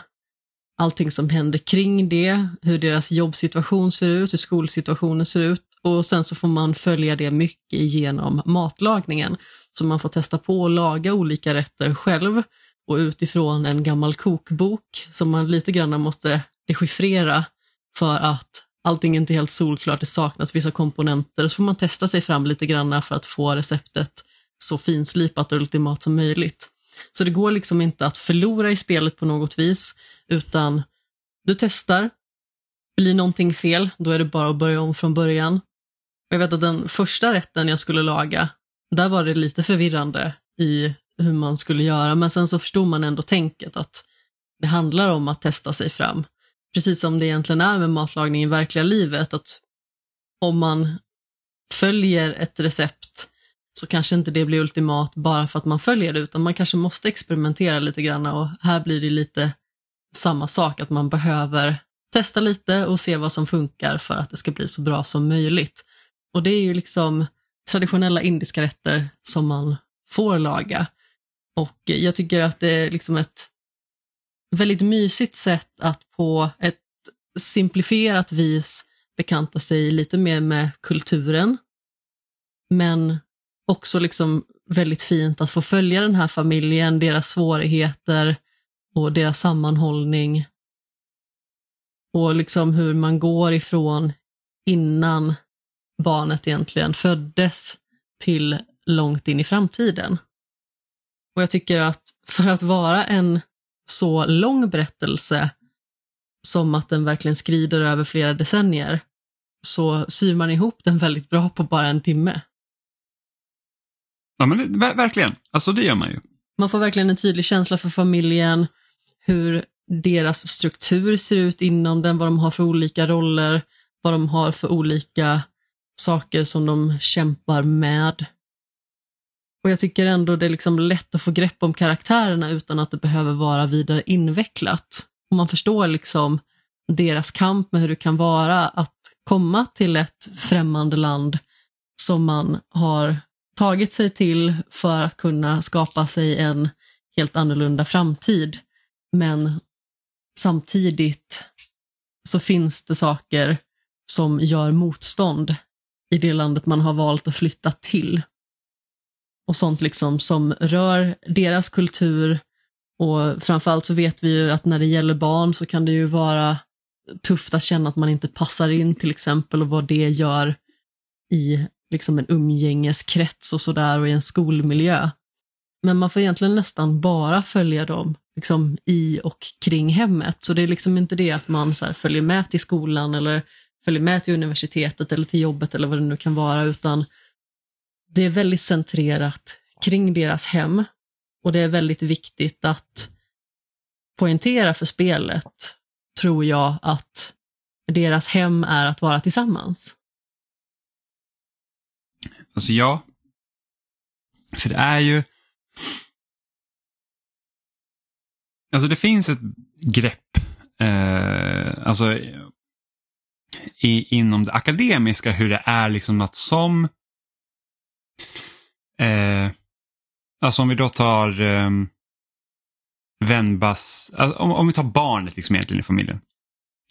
[SPEAKER 3] allting som händer kring det, hur deras jobbsituation ser ut, hur skolsituationen ser ut och sen så får man följa det mycket genom matlagningen. Så man får testa på att laga olika rätter själv och utifrån en gammal kokbok som man lite grann måste dechiffrera för att allting inte är helt solklart, det saknas vissa komponenter och så får man testa sig fram lite grann för att få receptet så finslipat och ultimat som möjligt. Så det går liksom inte att förlora i spelet på något vis, utan du testar, blir någonting fel, då är det bara att börja om från början. Och Jag vet att den första rätten jag skulle laga, där var det lite förvirrande i hur man skulle göra, men sen så förstod man ändå tänket att det handlar om att testa sig fram. Precis som det egentligen är med matlagning i verkliga livet, att om man följer ett recept så kanske inte det blir ultimat bara för att man följer det, utan man kanske måste experimentera lite grann och här blir det lite samma sak, att man behöver testa lite och se vad som funkar för att det ska bli så bra som möjligt. Och det är ju liksom traditionella indiska rätter som man får laga. Och jag tycker att det är liksom ett väldigt mysigt sätt att på ett simplifierat vis bekanta sig lite mer med kulturen. Men också liksom väldigt fint att få följa den här familjen, deras svårigheter och deras sammanhållning. Och liksom hur man går ifrån innan barnet egentligen föddes till långt in i framtiden. Och jag tycker att för att vara en så lång berättelse som att den verkligen skrider över flera decennier så syr man ihop den väldigt bra på bara en timme.
[SPEAKER 1] Ja, men det, ver verkligen. Alltså det gör man ju.
[SPEAKER 3] Man får verkligen en tydlig känsla för familjen, hur deras struktur ser ut inom den, vad de har för olika roller, vad de har för olika saker som de kämpar med. Och jag tycker ändå det är liksom lätt att få grepp om karaktärerna utan att det behöver vara vidare invecklat. Och man förstår liksom deras kamp med hur det kan vara att komma till ett främmande land som man har tagit sig till för att kunna skapa sig en helt annorlunda framtid. Men samtidigt så finns det saker som gör motstånd i det landet man har valt att flytta till. Och sånt liksom som rör deras kultur och framförallt så vet vi ju att när det gäller barn så kan det ju vara tufft att känna att man inte passar in till exempel och vad det gör i liksom en umgängeskrets och sådär och i en skolmiljö. Men man får egentligen nästan bara följa dem liksom i och kring hemmet. Så det är liksom inte det att man så följer med till skolan eller följer med till universitetet eller till jobbet eller vad det nu kan vara, utan det är väldigt centrerat kring deras hem och det är väldigt viktigt att poängtera för spelet, tror jag, att deras hem är att vara tillsammans.
[SPEAKER 1] Alltså ja. För det är ju... Alltså det finns ett grepp, eh, alltså i, inom det akademiska hur det är liksom att som eh, Alltså om vi då tar eh, Venbas, alltså om, om, vi tar barnet liksom egentligen i familjen.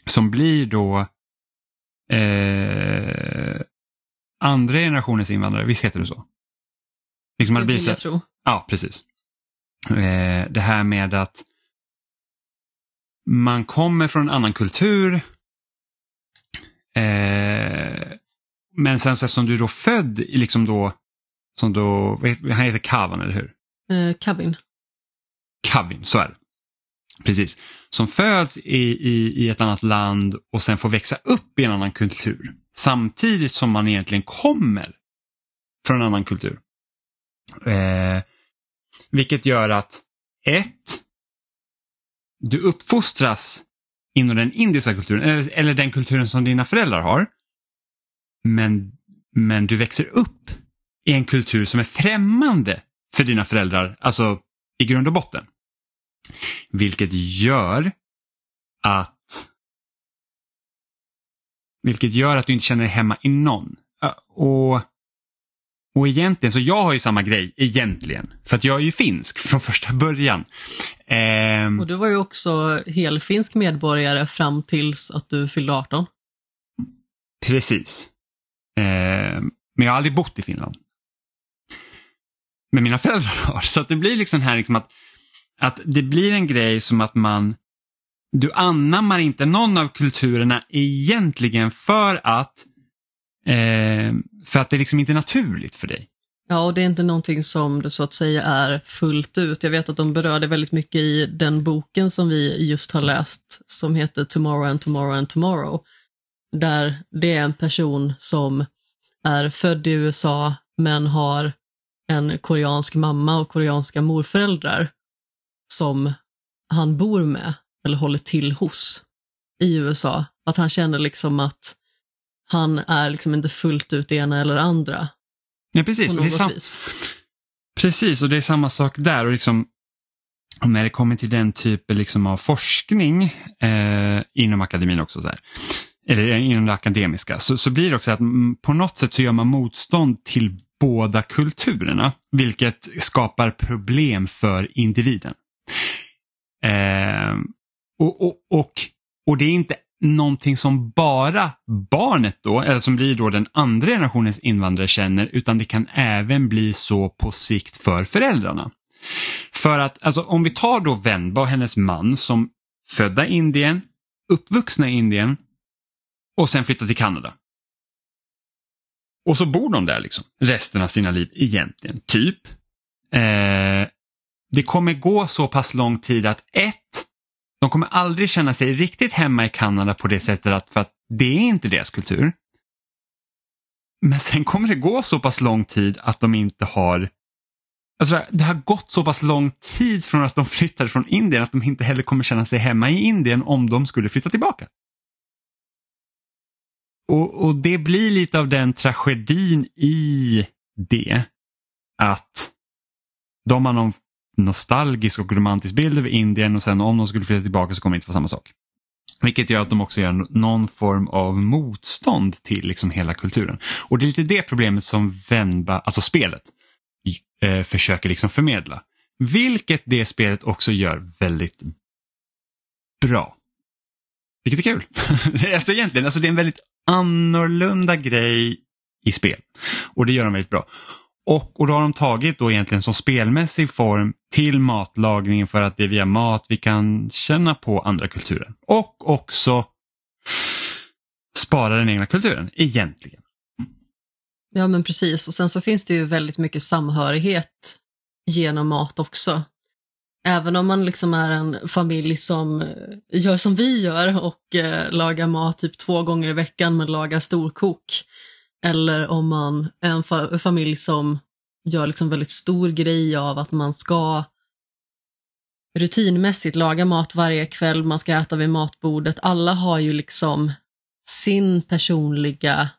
[SPEAKER 1] Som blir då eh, andra generationens invandrare, visst heter det så?
[SPEAKER 3] Liksom det vill jag tro.
[SPEAKER 1] Ja, precis. Eh, det här med att man kommer från en annan kultur. Eh, men sen så eftersom du är då född liksom då som då, han heter Kavan, eller hur?
[SPEAKER 3] Eh, Kavin.
[SPEAKER 1] Kavin, så är det. Precis. Som föds i, i, i ett annat land och sen får växa upp i en annan kultur. Samtidigt som man egentligen kommer från en annan kultur. Eh, vilket gör att ett, du uppfostras inom den indiska kulturen eller, eller den kulturen som dina föräldrar har. Men, men du växer upp i en kultur som är främmande för dina föräldrar, alltså i grund och botten. Vilket gör att vilket gör att du inte känner dig hemma i någon. Och, och egentligen, så jag har ju samma grej egentligen. För att jag är ju finsk från första början.
[SPEAKER 3] Ehm... Och du var ju också helfinsk medborgare fram tills att du fyllde 18.
[SPEAKER 1] Precis. Ehm... Men jag har aldrig bott i Finland med mina föräldrar har. Så att det blir liksom här liksom att, att det blir en grej som att man du anammar inte någon av kulturerna egentligen för att eh, för att det liksom inte är naturligt för dig.
[SPEAKER 3] Ja, och det är inte någonting som du så att säga är fullt ut. Jag vet att de berörde väldigt mycket i den boken som vi just har läst som heter Tomorrow and Tomorrow and Tomorrow. Där det är en person som är född i USA men har en koreansk mamma och koreanska morföräldrar som han bor med eller håller till hos i USA. Att han känner liksom att han är liksom inte fullt ut det ena eller andra.
[SPEAKER 1] Ja, precis. Och det är
[SPEAKER 3] något
[SPEAKER 1] sam-
[SPEAKER 3] vis.
[SPEAKER 1] precis, och det är samma sak där. Och liksom, när det kommer till den typen liksom av forskning eh, inom akademin också, så här, eller inom det akademiska, så, så blir det också att mm, på något sätt så gör man motstånd till båda kulturerna, vilket skapar problem för individen. Eh, och, och, och, och det är inte någonting som bara barnet då, eller som blir då den andra generationens invandrare känner, utan det kan även bli så på sikt för föräldrarna. För att alltså, om vi tar då Venba och hennes man som födda i Indien, uppvuxna i Indien och sen flyttar till Kanada. Och så bor de där liksom resten av sina liv egentligen, typ. Eh, det kommer gå så pass lång tid att ett, de kommer aldrig känna sig riktigt hemma i Kanada på det sättet att, för att det är inte deras kultur. Men sen kommer det gå så pass lång tid att de inte har Alltså det har gått så pass lång tid från att de flyttade från Indien att de inte heller kommer känna sig hemma i Indien om de skulle flytta tillbaka. Och, och det blir lite av den tragedin i det. Att de har någon nostalgisk och romantisk bild över Indien och sen om de skulle flytta tillbaka så kommer det inte vara samma sak. Vilket gör att de också gör någon form av motstånd till liksom hela kulturen. Och det är lite det problemet som Venba, alltså spelet, eh, försöker liksom förmedla. Vilket det spelet också gör väldigt bra. Vilket är kul. alltså egentligen, alltså det är en väldigt annorlunda grej i spel. Och det gör de väldigt bra. Och, och då har de tagit då egentligen som spelmässig form till matlagningen för att det är via mat vi kan känna på andra kulturer. Och också spara den egna kulturen, egentligen.
[SPEAKER 3] Ja men precis, och sen så finns det ju väldigt mycket samhörighet genom mat också. Även om man liksom är en familj som eh, gör som vi gör och eh, lagar mat typ två gånger i veckan men lagar storkok. Eller om man är en fa familj som gör liksom väldigt stor grej av att man ska rutinmässigt laga mat varje kväll, man ska äta vid matbordet. Alla har ju liksom sin personliga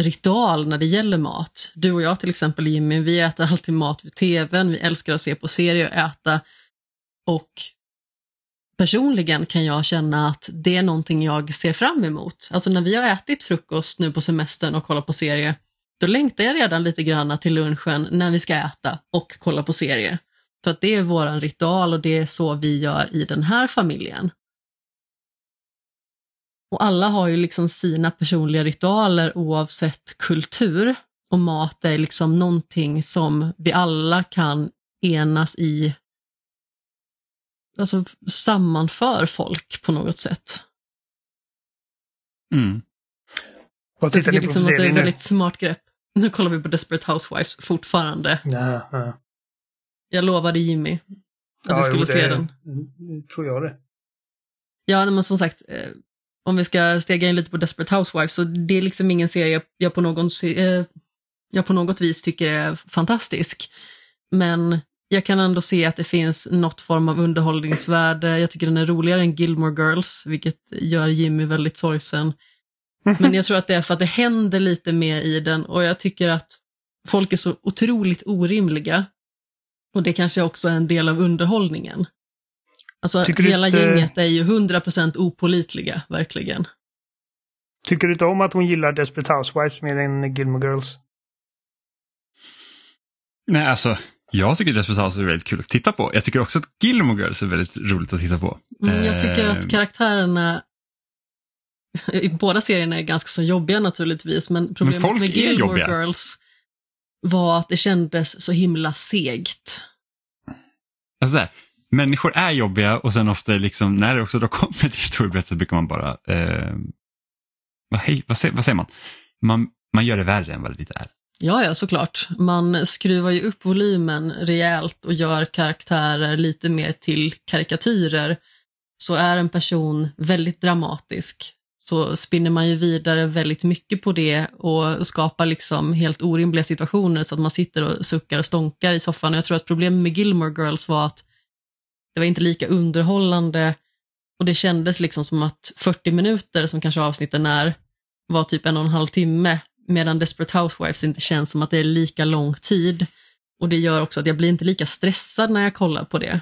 [SPEAKER 3] ritual när det gäller mat. Du och jag till exempel Jimmy, vi äter alltid mat vid tvn, vi älskar att se på serier och äta. Och personligen kan jag känna att det är någonting jag ser fram emot. Alltså när vi har ätit frukost nu på semestern och kollat på serie, då längtar jag redan lite grann till lunchen när vi ska äta och kolla på serie. För att det är våran ritual och det är så vi gör i den här familjen. Och alla har ju liksom sina personliga ritualer oavsett kultur. Och mat är liksom någonting som vi alla kan enas i, alltså sammanför folk på något sätt.
[SPEAKER 1] Mm.
[SPEAKER 2] Vad
[SPEAKER 3] Så jag
[SPEAKER 2] tittar
[SPEAKER 3] tycker liksom att det är ett väldigt smart grepp. Nu kollar vi på Desperate Housewives fortfarande.
[SPEAKER 2] Ja, ja.
[SPEAKER 3] Jag lovade Jimmy att
[SPEAKER 2] Ja,
[SPEAKER 3] vi skulle
[SPEAKER 2] jo,
[SPEAKER 3] se
[SPEAKER 2] det-
[SPEAKER 3] den.
[SPEAKER 2] det tror jag det.
[SPEAKER 3] Ja, men som sagt, eh, om vi ska stega in lite på Desperate Housewives, så det är liksom ingen serie jag på, någon, se- eh, jag på något vis tycker är fantastisk. Men jag kan ändå se att det finns något form av underhållningsvärde. Jag tycker den är roligare än Gilmore Girls, vilket gör Jimmy väldigt sorgsen. Men jag tror att det är för att det händer lite mer i den och jag tycker att folk är så otroligt orimliga. Och det kanske också är en del av underhållningen. Alltså
[SPEAKER 2] Tycker du
[SPEAKER 3] hela
[SPEAKER 2] inte-
[SPEAKER 3] gänget är ju 100% opolitliga, verkligen.
[SPEAKER 2] Tycker du inte om att hon gillar Desperate Housewives mer än Gilmore Girls?
[SPEAKER 1] Nej, alltså jag tycker Desperate House är väldigt kul att titta på. Jag tycker också att Gilmore Girls är väldigt roligt att titta på.
[SPEAKER 3] Mm, jag tycker
[SPEAKER 1] Eh,
[SPEAKER 3] att karaktärerna i båda serierna är ganska så jobbiga naturligtvis, men problemet
[SPEAKER 1] folk
[SPEAKER 3] med Gilmore. Girls var att det kändes så himla segt.
[SPEAKER 1] Alltså där, människor är jobbiga och sen ofta liksom, när det också då kommer till historieberättelse brukar man bara, eh, vad, hej, vad, säger, vad säger man? man? Man gör det värre än vad det är.
[SPEAKER 3] Ja, ja, såklart. Man skruvar ju upp volymen rejält och gör karaktärer lite mer till karikatyrer. Så är en person väldigt dramatisk så spinner man ju vidare väldigt mycket på det och skapar liksom helt orimliga situationer så att man sitter och suckar och stånkar i soffan. Och jag tror att problemet med Gilmore Girls var att det var inte lika underhållande och det kändes liksom som att 40 minuter, som kanske avsnitten är, var typ en och en halv timme, medan Desperate Housewives inte känns som att det är lika lång tid. Och det gör också att jag blir inte lika stressad när jag kollar på det.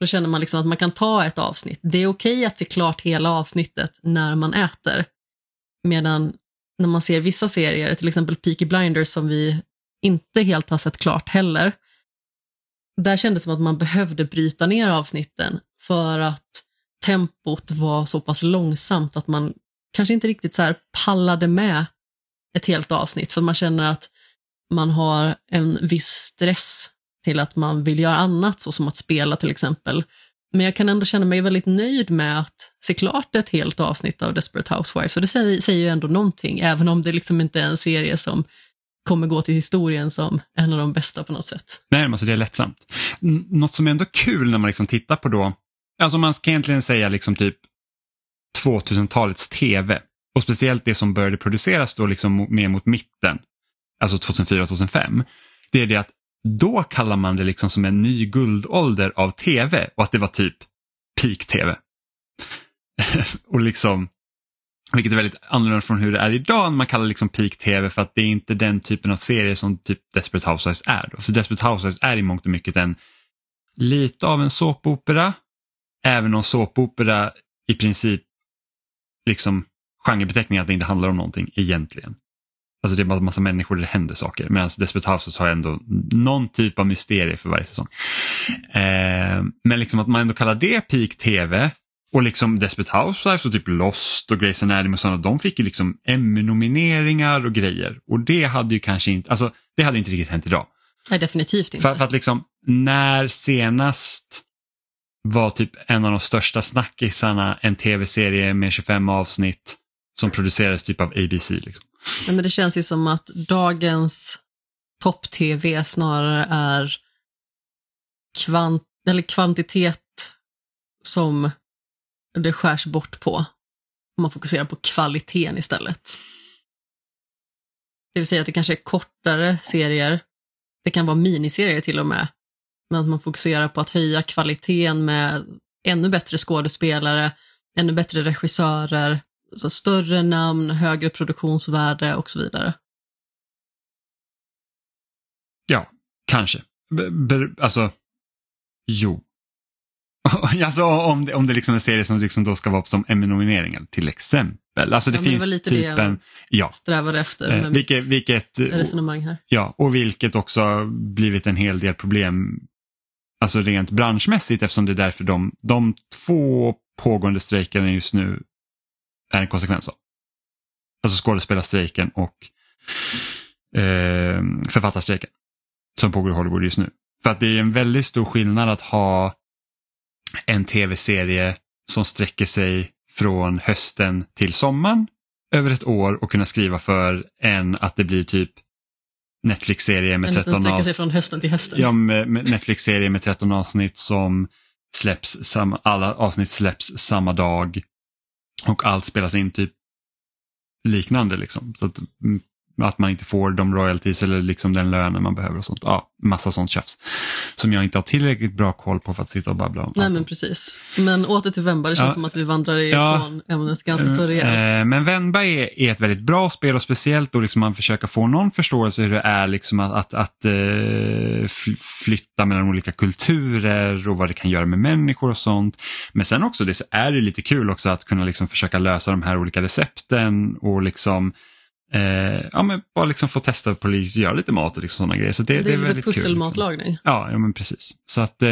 [SPEAKER 3] Då känner man liksom att man kan ta ett avsnitt. Det är okej att se klart hela avsnittet när man äter. Medan när man ser vissa serier, till exempel Peaky Blinders som vi inte helt har sett klart heller, där kändes det som att man behövde bryta ner avsnitten för att tempot var så pass långsamt att man kanske inte riktigt så här pallade med ett helt avsnitt för man känner att man har en viss stress till att man vill göra annat, så som att spela till exempel. Men jag kan ändå känna mig väldigt nöjd med att se klart ett helt avsnitt av Desperate Housewives, och det säger, säger ju ändå någonting, även om det liksom inte är en serie som kommer gå till historien som en av de bästa på något sätt.
[SPEAKER 1] Nej, alltså det är lättsamt. Något som är ändå kul när man liksom tittar på då, alltså man kan egentligen säga liksom typ 2000-talets tv och speciellt det som började produceras då liksom mer mot mitten, alltså 2004-2005, det är det att då kallar man det liksom som en ny guldålder av tv och att det var typ peak-tv. och liksom, vilket är väldigt annorlunda från hur det är idag när man kallar liksom peak-tv för att det är inte den typen av serie som typ Desperate Housewives är. Då. För Desperate Housewives är i mångt och mycket en lite av en såpopera, även om såpopera i princip liksom genrebeteckningen att det inte handlar om någonting egentligen. Alltså det är bara en massa människor där det händer saker. Medan Desperate Housewives har ändå någon typ av mysterie för varje säsong. Eh, men liksom att man ändå kallar det peak tv och liksom Desperate Housewives och typ Lost och Grey's Anatomy och sådana, de fick ju liksom Emmy-nomineringar och grejer. Och det hade ju kanske inte, alltså det hade inte riktigt hänt idag.
[SPEAKER 3] Nej, definitivt inte.
[SPEAKER 1] För, för att liksom, när senast var typ en av de största snackisarna en tv-serie med 25 avsnitt som producerades typ av ABC. Liksom.
[SPEAKER 3] Ja, men det känns ju som att dagens topp-tv snarare är kvant eller kvantitet som det skärs bort på. Man fokuserar på kvaliteten istället. Det vill säga att det kanske är kortare serier. Det kan vara miniserier till och med. Men att man fokuserar på att höja kvaliteten med ännu bättre skådespelare, ännu bättre regissörer, så större namn, högre produktionsvärde och så vidare.
[SPEAKER 1] Ja, kanske. B alltså, jo. alltså om det, om det liksom är en serie som liksom då ska vara som Emmy-nomineringar till exempel. Alltså det ja, finns det lite typ det. Ja.
[SPEAKER 3] strävade efter
[SPEAKER 1] eh, med vilket, vilket,
[SPEAKER 3] resonemang här.
[SPEAKER 1] Ja, och vilket också blivit en hel del problem alltså rent branschmässigt eftersom det är därför de, de två pågående strejkerna just nu är en konsekvens av. Alltså skådespelarstrejken och eh, författarstrejken som pågår i Hollywood just nu. För att det är en väldigt stor skillnad att ha en tv-serie som sträcker sig från hösten till sommaren över ett år och kunna skriva för en att det blir typ Netflix-serie med 13 avsnitt.
[SPEAKER 3] sig från hösten till hösten.
[SPEAKER 1] Ja, med, med Netflix-serie med 13 avsnitt som släpps, samma, alla avsnitt släpps samma dag och allt spelas in typ liknande liksom. Så att, mm, att man inte får de royalties eller liksom den lönen man behöver och sånt. Ja, massa sånt tjafs. Som jag inte har tillräckligt bra koll på för att sitta och babbla om.
[SPEAKER 3] Nej men precis. Men åter till Vemba, det känns ja, som att vi vandrar ifrån ja, ämnet ganska så rejält.
[SPEAKER 1] Eh, men Vemba är, är, ett väldigt bra spel och speciellt då liksom man försöker få någon förståelse hur det är liksom att, att, att uh, flytta mellan olika kulturer och vad det kan göra med människor och sånt. Men sen också det så är det lite kul också att kunna liksom försöka lösa de här olika recepten och liksom Eh, ja, men bara liksom få testa på att göra lite mat och liksom sådana grejer. Så det,
[SPEAKER 3] det är,
[SPEAKER 1] det är väldigt
[SPEAKER 3] pusselmatlagning.
[SPEAKER 1] Liksom. ja, ja, men precis. Så att eh,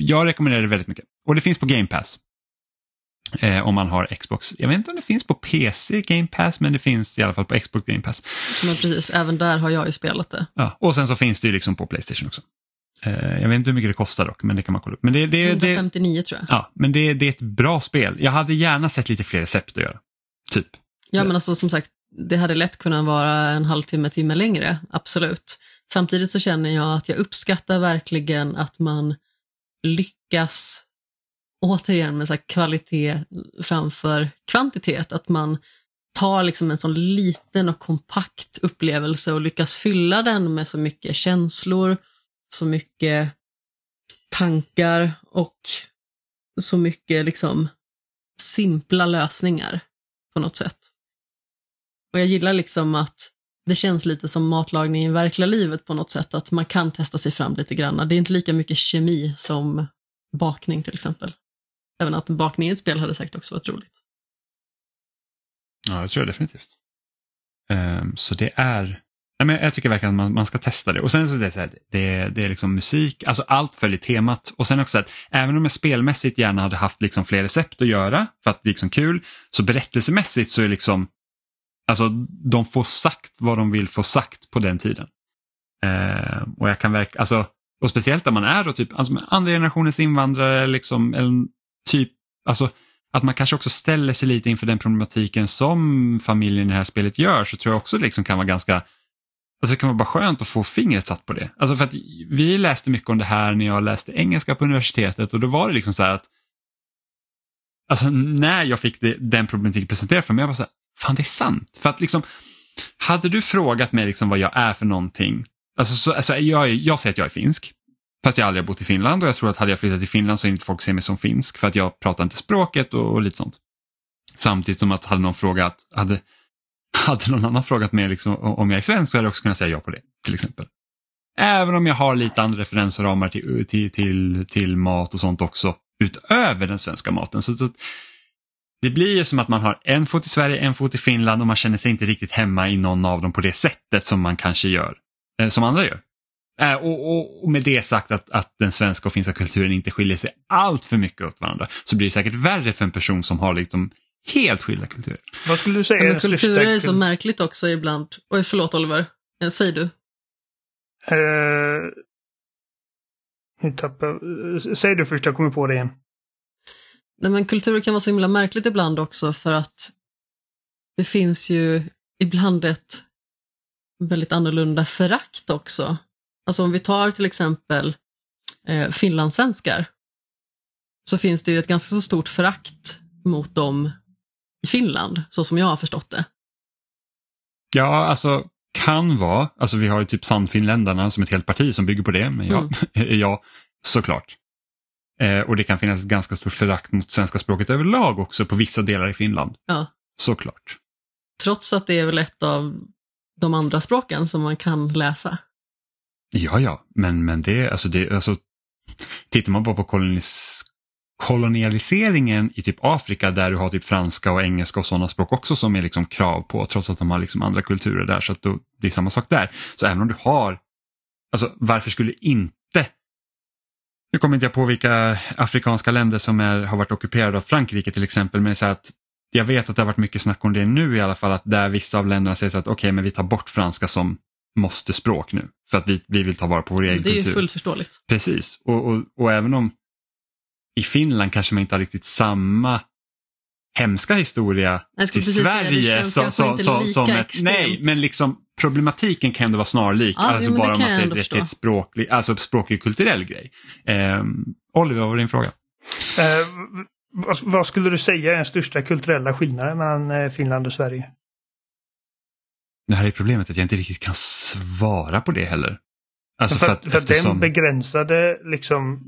[SPEAKER 1] jag rekommenderar det väldigt mycket. Och det finns på Game Pass. Eh, om man har Xbox. Jag vet inte om det finns på PC Game Pass, men det finns i alla fall på Xbox Game Pass.
[SPEAKER 3] Men precis, även där har jag ju spelat det.
[SPEAKER 1] Ja, och sen så finns det ju liksom på Playstation också. Eh, jag vet inte hur mycket det kostar dock, men det kan man kolla upp. Men det, det,
[SPEAKER 3] 159
[SPEAKER 1] det,
[SPEAKER 3] tror jag.
[SPEAKER 1] Ja, men det, det är ett bra spel. Jag hade gärna sett lite fler recept att göra. Typ.
[SPEAKER 3] Ja, men alltså som sagt, det hade lätt kunnat vara en halvtimme, timme längre, absolut. Samtidigt så känner jag att jag uppskattar verkligen att man lyckas återigen med så här kvalitet framför kvantitet, att man tar liksom en sån liten och kompakt upplevelse och lyckas fylla den med så mycket känslor, så mycket tankar och så mycket liksom simpla lösningar på något sätt. Och jag gillar liksom att det känns lite som matlagning i verkliga livet på något sätt, att man kan testa sig fram lite grann. Det är inte lika mycket kemi som bakning till exempel. Även att bakning i ett spel hade säkert också varit roligt.
[SPEAKER 1] Ja, det tror jag definitivt. Um, så det är, nej, men jag tycker verkligen att man, man ska testa det. Och sen så är det så här, det, det är liksom musik, alltså allt följer temat. Och sen också att även om jag spelmässigt gärna hade haft liksom fler recept att göra för att det är liksom kul, så berättelsemässigt så är liksom, alltså de får sagt vad de vill få sagt på den tiden. Eh, och jag kan verka, alltså, och speciellt när man är då typ alltså, andra generationens invandrare, liksom, eller typ, alltså att man kanske också ställer sig lite inför den problematiken som familjen i det här spelet gör så tror jag också liksom kan vara ganska Alltså det kan vara bara skönt att få fingret satt på det. Alltså för att vi läste mycket om det här när jag läste engelska på universitetet och då var det liksom så här att Alltså när jag fick det, den problematiken presenterad för mig, jag var så här, fan det är sant. För att liksom, hade du frågat mig liksom vad jag är för någonting, alltså, så, alltså jag, jag säger att jag är finsk, Fast jag aldrig har bott i Finland och jag tror att hade jag flyttat till Finland så inte folk ser mig som finsk för att jag pratar inte språket och, och lite sånt. Samtidigt som att hade någon frågat, hade, hade någon annan frågat mig liksom, om jag är svensk så hade jag också kunnat säga ja på det till exempel. Även om jag har lite andra referensramar till, till, till, till mat och sånt också utöver den svenska maten. Så, så det blir ju som att man har en fot i Sverige, en fot i Finland och man känner sig inte riktigt hemma i någon av dem på det sättet som man kanske gör, eh, som andra gör. Äh, och, och, och, med det sagt att, att den svenska och finska kulturen inte skiljer sig allt för mycket åt varandra så blir det säkert värre för en person som har liksom helt skilda kulturer.
[SPEAKER 2] Vad skulle du säga?
[SPEAKER 3] Men kulturer är så märkligt också ibland. Oj, förlåt Oliver. Eh, säg du.
[SPEAKER 2] Uh, nu tappar... Säg du först, jag kommer på det igen.
[SPEAKER 3] Nej, men kulturer kan vara så himla märkligt ibland också för att det finns ju ibland ett väldigt annorlunda förakt också Alltså om vi tar till exempel eh, finlandssvenskar så finns det ju ett ganska så stort förakt mot dem i Finland, så som jag har förstått det.
[SPEAKER 1] Ja, alltså kan vara. Alltså vi har ju typ Sannfinländarna som ett helt parti som bygger på det, men ja, mm. ja såklart. Eh, och det kan finnas ett ganska stort förakt mot svenska språket överlag också på vissa delar i Finland.
[SPEAKER 3] Ja.
[SPEAKER 1] Såklart.
[SPEAKER 3] Trots att det är väl ett av de andra språken som man kan läsa.
[SPEAKER 1] Ja, ja, men, men det, alltså det, alltså, tittar man bara på kolonis, kolonialiseringen i typ Afrika där du har typ franska och engelska och sådana språk också som är liksom krav på trots att de har liksom andra kulturer där så att då, det är samma sak där. Så även om du har, alltså varför skulle inte, nu kommer inte jag på vilka afrikanska länder som är, har varit ockuperade av Frankrike till exempel, men så att jag vet att det har varit mycket snack om det nu i alla fall, att där vissa av länderna säger så att okej, okay, men vi tar bort franska som måste språk nu för att vi, vi vill ta vara på vår egen kultur.
[SPEAKER 3] Det är ju fullt förståeligt.
[SPEAKER 1] Precis, och, och, och även om i Finland kanske man inte har riktigt samma hemska historia i Sverige som, som, som, som ett, nej, men liksom problematiken kan ändå vara snarlik, ja, alltså bara om man ser det till ett språklig, alltså språklig kulturell grej. Eh, Oliver, vad var din fråga?
[SPEAKER 2] Eh, vad, vad, skulle du säga är den största kulturella skillnaden mellan eh, Finland och Sverige?
[SPEAKER 1] Det här är problemet att jag inte riktigt kan svara på det heller.
[SPEAKER 2] Alltså för, för, att, för eftersom... den begränsade liksom,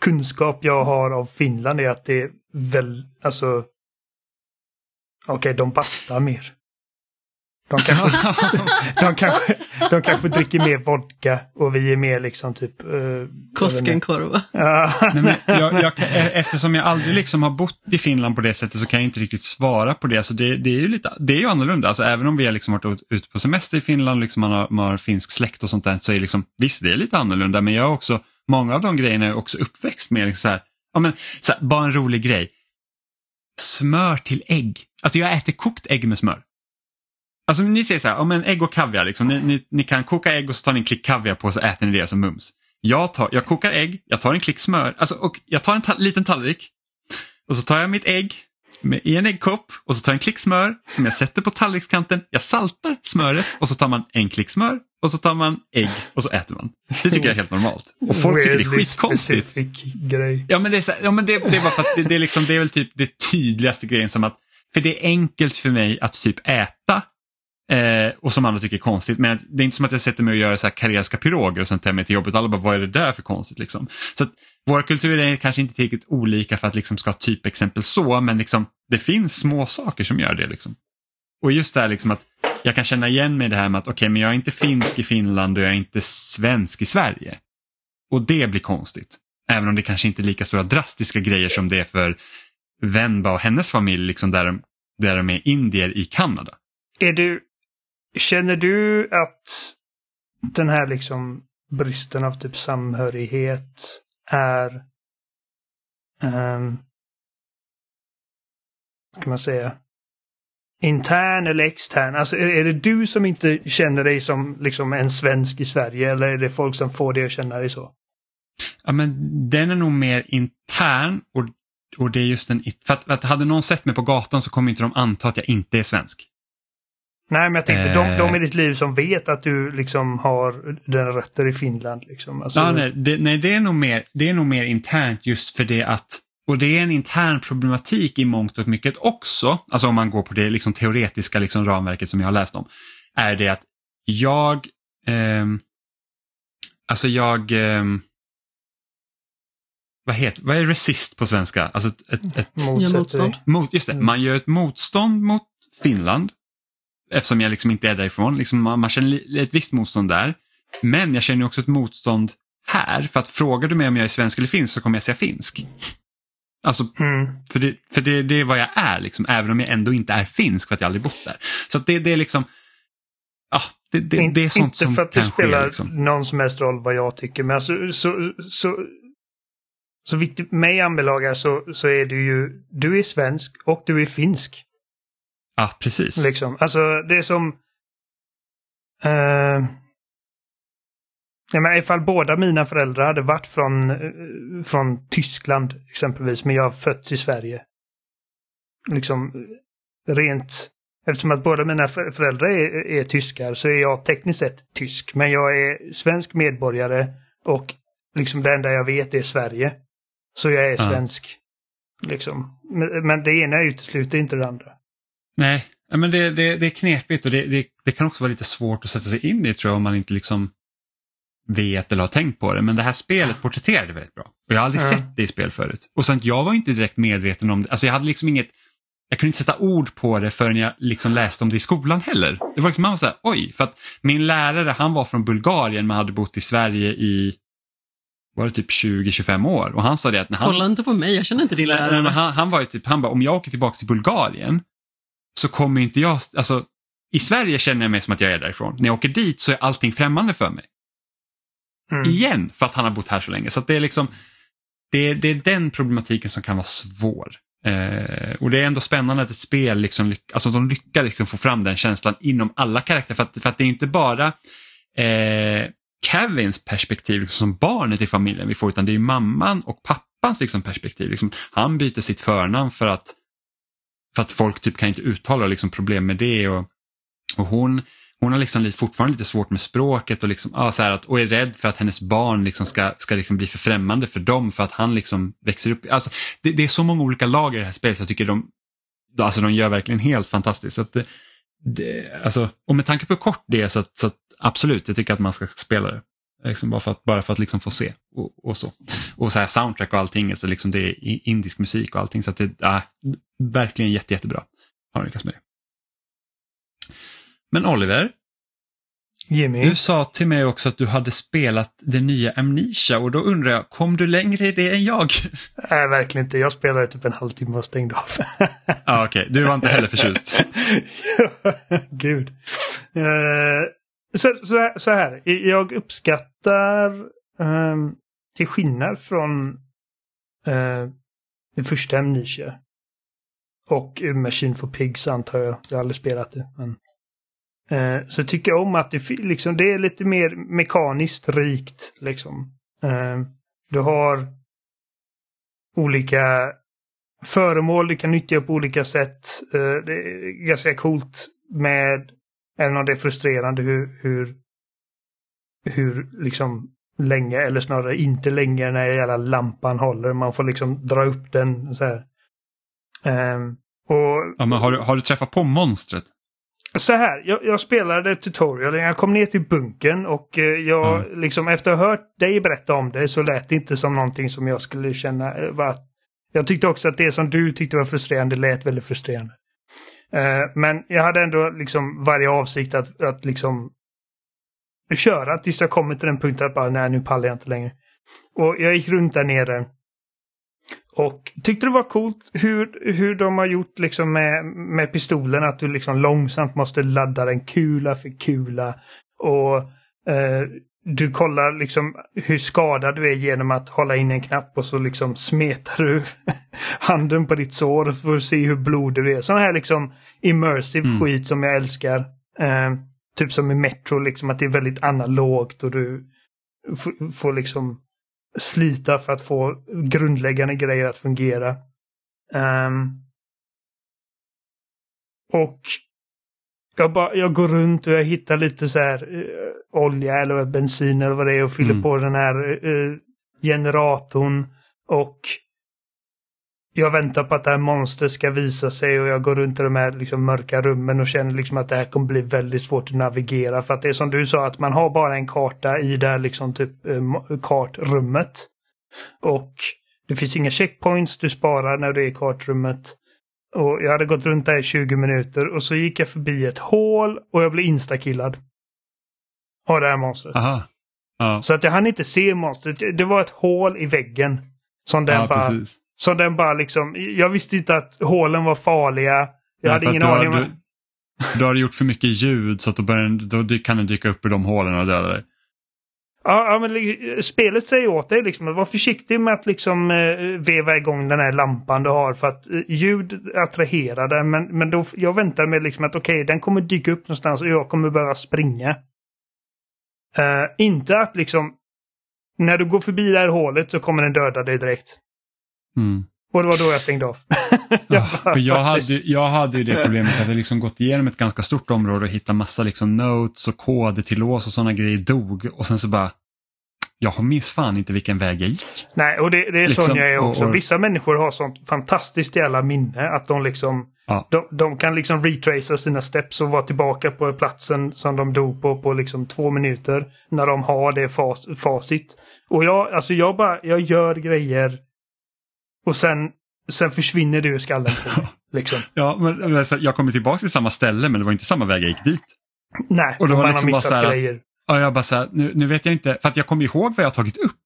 [SPEAKER 2] kunskap jag har av Finland är att det är väl, alltså, okej, okay, de bastar mer. De kanske, de, kanske, de kanske dricker mer vodka och vi är mer liksom typ... Uh,
[SPEAKER 3] Koskenkorva.
[SPEAKER 1] jag, jag, eftersom jag aldrig liksom har bott i Finland på det sättet så kan jag inte riktigt svara på det. Så det, det är ju lite, det är ju annorlunda. Alltså, även om vi har liksom varit ute på semester i Finland, liksom man, har, man har finsk släkt och sånt där, så är liksom, visst det är lite annorlunda. Men jag har också, många av de grejerna är också uppväxt med. Liksom så här, ja, men, så här, bara en rolig grej. Smör till ägg. Alltså jag äter kokt ägg med smör. Alltså ni säger så här, ja, men ägg och kaviar, liksom, ni, ni, ni, kan koka ägg och så tar ni en klick kaviar på och så äter ni det som mums. Jag, tar, jag kokar ägg, jag tar en klick smör, alltså, och jag tar en ta liten tallrik och så tar jag mitt ägg med, en äggkopp och så tar jag en klick smör som jag sätter på tallrikskanten. Jag saltar smöret och så tar man en klick smör och så tar man ägg och så äter man. Det tycker jag är helt normalt. Och folk tycker det är skitkonstigt.
[SPEAKER 2] grej.
[SPEAKER 1] Ja men det är, så, ja, men det, det är bara för att det, det, är liksom, det är väl typ det tydligaste grejen som att, för det är enkelt för mig att typ äta eh, och som andra tycker är konstigt. Men det är inte som att jag sätter mig och gör så här karelska piroger och sen tar jag mig till jobbet och alla bara vad är det där för konstigt liksom. Så våra kulturer är kanske inte tillräckligt olika för att liksom ska ha typexempel så men liksom det finns små saker som gör det liksom. Och just det här liksom att jag kan känna igen mig i det här med att okej okay, men jag är inte finsk i Finland och jag är inte svensk i Sverige. Och det blir konstigt. Även om det kanske inte är lika stora drastiska grejer som det är för Venba och hennes familj liksom där, de, där de är indier i Kanada.
[SPEAKER 2] Är du, känner du att den här liksom bristen av typ samhörighet är um, kan man säga intern eller extern? Alltså är, är det du som inte känner dig som liksom en svensk i Sverige eller är det folk som får dig att känna dig så?
[SPEAKER 1] Ja, men den är nog mer intern och, och det är just en... För att, för att hade någon sett mig på gatan så kommer inte de anta att jag inte är svensk.
[SPEAKER 2] Nej, men jag tänkte de,
[SPEAKER 1] Eh.
[SPEAKER 2] de i ditt liv som vet att du liksom har dina rötter i Finland. Liksom. Alltså,
[SPEAKER 1] Ja, nej, det, nej det, är nog mer, det är nog mer internt just för det att och det är en intern problematik i mångt och mycket också, alltså om man går på det liksom teoretiska liksom ramverket som jag har läst om, är det att jag, ehm, alltså jag, ehm, vad heter, vad är resist på svenska? Alltså ett, ett, ett
[SPEAKER 3] motstånd.
[SPEAKER 1] mot, just det,
[SPEAKER 2] Mm.
[SPEAKER 1] man gör ett motstånd mot Finland eftersom jag liksom inte är därifrån. Liksom man, man känner ett visst motstånd där. Men jag känner också ett motstånd här. För att frågar du mig om jag är svensk eller finsk så kommer jag säga finsk. Alltså,
[SPEAKER 2] Mm.
[SPEAKER 1] för, det, för det, det är vad jag är, liksom, även om jag ändå inte är finsk för att jag aldrig bott där. Så det, det är liksom, ja, det, det,
[SPEAKER 2] In-
[SPEAKER 1] det är sånt
[SPEAKER 2] inte
[SPEAKER 1] som
[SPEAKER 2] för att det spelar
[SPEAKER 1] ske. Liksom.
[SPEAKER 2] någon som helst roll vad jag tycker, men alltså, så, så, så vitt mig anbelagar så, så är du ju, du är svensk och du är finsk.
[SPEAKER 1] Ja, precis.
[SPEAKER 2] Liksom. Alltså det är som... Uh, ja, men ifall båda mina föräldrar hade varit från, eh, från Tyskland exempelvis, men jag har fötts i Sverige. Liksom eh, rent... Eftersom att båda mina för- föräldrar är, är tyskar så är jag tekniskt sett tysk. Men jag är svensk medborgare och liksom det enda jag vet är Sverige. Så jag är svensk. Liksom. Men, men det ena utesluter inte det andra.
[SPEAKER 1] Nej, men det, det, det är knepigt och det, det, det kan också vara lite svårt att sätta sig in i tror jag om man inte liksom vet eller har tänkt på det. Men det här spelet porträtterade väldigt bra. Och jag har aldrig
[SPEAKER 2] Ja.
[SPEAKER 1] sett det i spel förut. Och sen jag var inte direkt medveten om det. Alltså jag hade liksom inget jag kunde inte sätta ord på det förrän jag liksom läste om det i skolan heller. Det var liksom, man var så här, oj, för att min lärare han var från Bulgarien men hade bott i Sverige i var det typ 20-25 år och han sa det att när han
[SPEAKER 3] Kolla inte på mig, jag känner inte din lärare.
[SPEAKER 1] han, han var ju typ, han bara, om jag åker tillbaka till Bulgarien så kommer inte jag, alltså i Sverige känner jag mig som att jag är därifrån. När jag åker dit så är allting främmande för mig.
[SPEAKER 2] Mm.
[SPEAKER 1] Igen, för att han har bott här så länge. Så det är liksom, det är, det är den problematiken som kan vara svår. Eh, och det är ändå spännande att ett spel, liksom, alltså de lyckas liksom få fram den känslan inom alla karaktärer. För att, för att det är inte bara eh, Kevins perspektiv liksom, som barnet i familjen vi får, utan det är mamman och pappans liksom, perspektiv. Liksom, han byter sitt förnamn för att, för att folk typ kan inte uttala liksom, problem med det. Och, och hon, hon har liksom fortfarande lite svårt med språket och, liksom, ah, så här att, och är rädd för att hennes barn liksom ska, ska liksom bli för främmande för dem för att han liksom växer upp. Alltså, det, det är så många olika lager i det här spelet så jag tycker de, alltså, de gör verkligen helt fantastiskt. Så att det, det, alltså, och med tanke på hur kort det är så, att, så att, absolut, jag tycker att man ska spela det. Liksom bara för att, bara för att liksom få se och, och så. Och så här soundtrack och allting, så liksom det är indisk musik och allting. Så att det är verkligen jätte, jättebra. Har de lyckats med det. Men Oliver,
[SPEAKER 2] Jimmy?
[SPEAKER 1] du sa till mig också att du hade spelat det nya Amnesia och då undrar jag, kom du längre i det än jag?
[SPEAKER 2] Nej, verkligen inte. Jag spelade typ en halvtimme och stängde av.
[SPEAKER 1] ah, Okej, du var inte heller förtjust.
[SPEAKER 2] Gud. Eh, så, så, här- så här, jag uppskattar ehm, till skillnad från uh, det första Amnesia och Machine for Pigs antar jag. Jag har aldrig spelat det. Men, eh, så tycker jag om att det, liksom, det är lite mer mekaniskt rikt. Liksom. Eh, du har olika föremål du kan nyttja på olika sätt. Eh, det är ganska coolt med, även om det är frustrerande hur, hur hur liksom länge, eller snarare inte länge när hela lampan håller. Man får liksom dra upp den så här. Um, och,
[SPEAKER 1] ja, men har, du, har du träffat på monstret?
[SPEAKER 2] Så här, jag, jag spelade tutorial, jag kom ner till bunkern och eh, jag mm. liksom efter att ha hört dig berätta om det så lät det inte som någonting som jag skulle känna eh, var... Jag tyckte också att det som du tyckte var frustrerande lät väldigt frustrerande. Eh, men jag hade ändå liksom varje avsikt att, att liksom köra tills jag kommer till den punkten att bara nej nu pallar jag inte längre. Och jag gick runt där nere. Och tyckte det var coolt hur, hur de har gjort liksom med, med pistolen. Att du liksom långsamt måste ladda den kula för kula. Och eh, du kollar liksom hur skadad du är genom att hålla in en knapp och så liksom smetar du handen på ditt sår för att se hur blodig du är. Sån här liksom immersive mm. skit som jag älskar. Eh, typ som i Metro, liksom att det är väldigt analogt och du får liksom slita för att få grundläggande grejer att fungera. Um, och jag, bara, jag går runt och jag hittar lite så här uh, olja eller bensin eller vad det är och fyller mm. på den här uh, generatorn. Och jag väntar på att det här monstret ska visa sig och jag går runt i de här liksom mörka rummen och känner liksom att det här kommer bli väldigt svårt att navigera. För att det är som du sa att man har bara en karta i det här liksom typ eh, kartrummet. Och det finns inga checkpoints du sparar när du är i kartrummet. Och jag hade gått runt där i 20 minuter och så gick jag förbi ett hål och jag blev instakillad. Av det här monstret.
[SPEAKER 1] Aha. Ja.
[SPEAKER 2] Så att jag hann inte se monstret. Det var ett hål i väggen. Som den ja, bara precis så den bara liksom, jag visste inte att hålen var farliga. Jag Nej, hade ingen aning.
[SPEAKER 1] Har, du, du har gjort för mycket ljud så att då, börjar, då kan den dyka upp i de hålen och döda dig.
[SPEAKER 2] Ja, men spelet säger åt dig liksom att vara försiktig med att liksom eh, veva igång den här lampan du har för att eh, ljud attraherar den. Men, men då, jag väntar mig liksom att okej, okay, den kommer dyka upp någonstans och jag kommer behöva springa. Uh, inte att liksom när du går förbi det här hålet så kommer den döda dig direkt.
[SPEAKER 1] Mm.
[SPEAKER 2] Och det var då jag stängde av.
[SPEAKER 1] jag, ja, jag, hade, jag hade ju det problemet att jag hade liksom gått igenom ett ganska stort område och hittat massa liksom notes och koder till lås och sådana grejer dog och sen så bara jag minns fan inte vilken väg jag gick.
[SPEAKER 2] Nej, och det, det är liksom, sån jag är också. Och, och... Vissa människor har sånt fantastiskt jävla minne att de liksom ja. de, de, kan liksom retracea sina steps och vara tillbaka på platsen som de dog på på liksom två minuter. När de har det fas, facit. Och jag, alltså jag bara, jag gör grejer och sen, sen försvinner det ur skallen på mig. Liksom.
[SPEAKER 1] ja, men jag kommer tillbaka till samma ställe men det var inte samma väg jag gick dit.
[SPEAKER 2] Nej, och då man liksom har missat här, grejer.
[SPEAKER 1] Ja, jag bara så här, nu, nu vet jag inte, för att jag kommer ihåg vad jag tagit upp.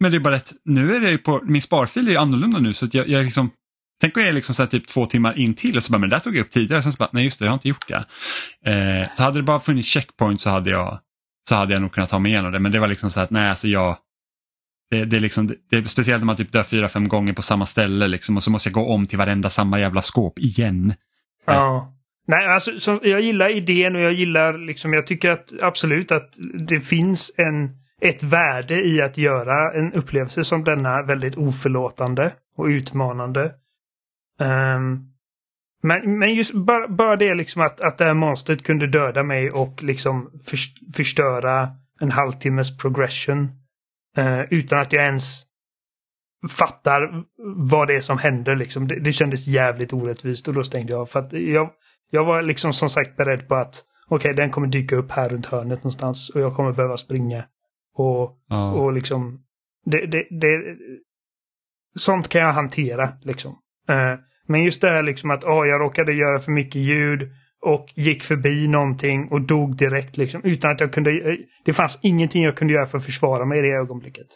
[SPEAKER 1] Men det är bara att nu är det på, min sparfil är annorlunda nu så att jag, jag liksom Tänk om jag är liksom så typ två timmar in till och så bara, men det där tog jag upp tidigare. Och sen så bara, nej just det, jag har inte gjort det. Eh, så hade det bara funnits checkpoint så hade jag så hade jag nog kunnat ta mig igenom det. Men det var liksom så att nej, alltså jag, det, det, är liksom, det är speciellt när man typ dör fyra, fem gånger på samma ställe liksom, och så måste jag gå om till varenda samma jävla skåp igen.
[SPEAKER 2] Ja. Nej, alltså, så, jag gillar idén och jag gillar liksom, jag tycker att absolut att det finns en, ett värde i att göra en upplevelse som denna väldigt oförlåtande och utmanande. Um, men, men just bara, bara det liksom att, att det här monstret kunde döda mig och liksom förstöra en halvtimmes progression Eh, utan att jag ens fattar vad det är som händer. Liksom. Det, det kändes jävligt orättvist och då stängde jag. För att jag, jag var liksom som sagt beredd på att okej, okay, den kommer dyka upp här runt hörnet någonstans och jag kommer behöva springa. Och, ja. och liksom, det, det, det, sånt kan jag hantera liksom. Uh, men just det här liksom att oh, jag råkade göra för mycket ljud och gick förbi någonting och dog direkt liksom utan att jag kunde. Det fanns ingenting jag kunde göra för att försvara mig i det ögonblicket.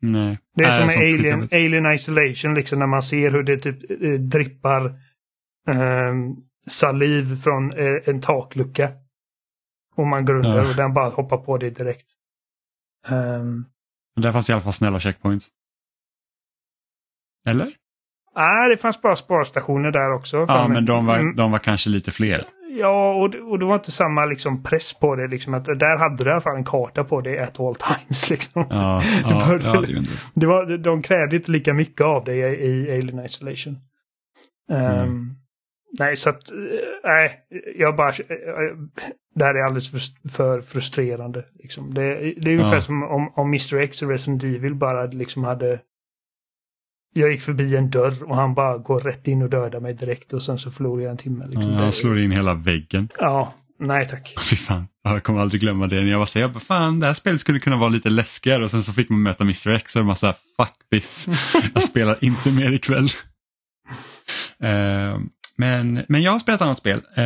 [SPEAKER 1] Nej.
[SPEAKER 2] Det är Nej, som med Alien, Alien Isolation liksom när man ser hur det typ eh, drippar eh, saliv från eh, en taklucka. Och man går under ja. och den bara hoppar på det direkt. Um,
[SPEAKER 1] där fanns i alla fall snälla checkpoints. Eller?
[SPEAKER 2] Nej, det fanns bara sparstationer där också.
[SPEAKER 1] Ja, men de var, mm. de var kanske lite fler.
[SPEAKER 2] Ja, och, och det var inte samma liksom, press på det. Liksom, att där hade du i alla fall en karta på det at all times. Liksom.
[SPEAKER 1] Ja, det ja, var, ja, det,
[SPEAKER 2] det var, de krävde inte lika mycket av dig i, i Alien Isolation. Um, mm. nej, så att, eh, nej, jag bara, eh, det här är alldeles för, för frustrerande. Liksom. Det, det är ungefär
[SPEAKER 1] Ja.
[SPEAKER 2] som om, om Mr X och Resident Evil bara liksom hade jag gick förbi en dörr och han bara går rätt in och dödar mig direkt och sen så förlorar jag en timme. Liksom.
[SPEAKER 1] Ja, han slår in hela väggen.
[SPEAKER 2] Ja, nej tack.
[SPEAKER 1] Fy fan, Ja, jag kommer aldrig glömma det. När jag var så här, jag bara, fan det här spelet skulle kunna vara lite läskigare och sen så fick man möta Mr X och man här, fuck this. Jag spelar inte mer ikväll. Eh, men, men jag har spelat ett annat spel. Eh,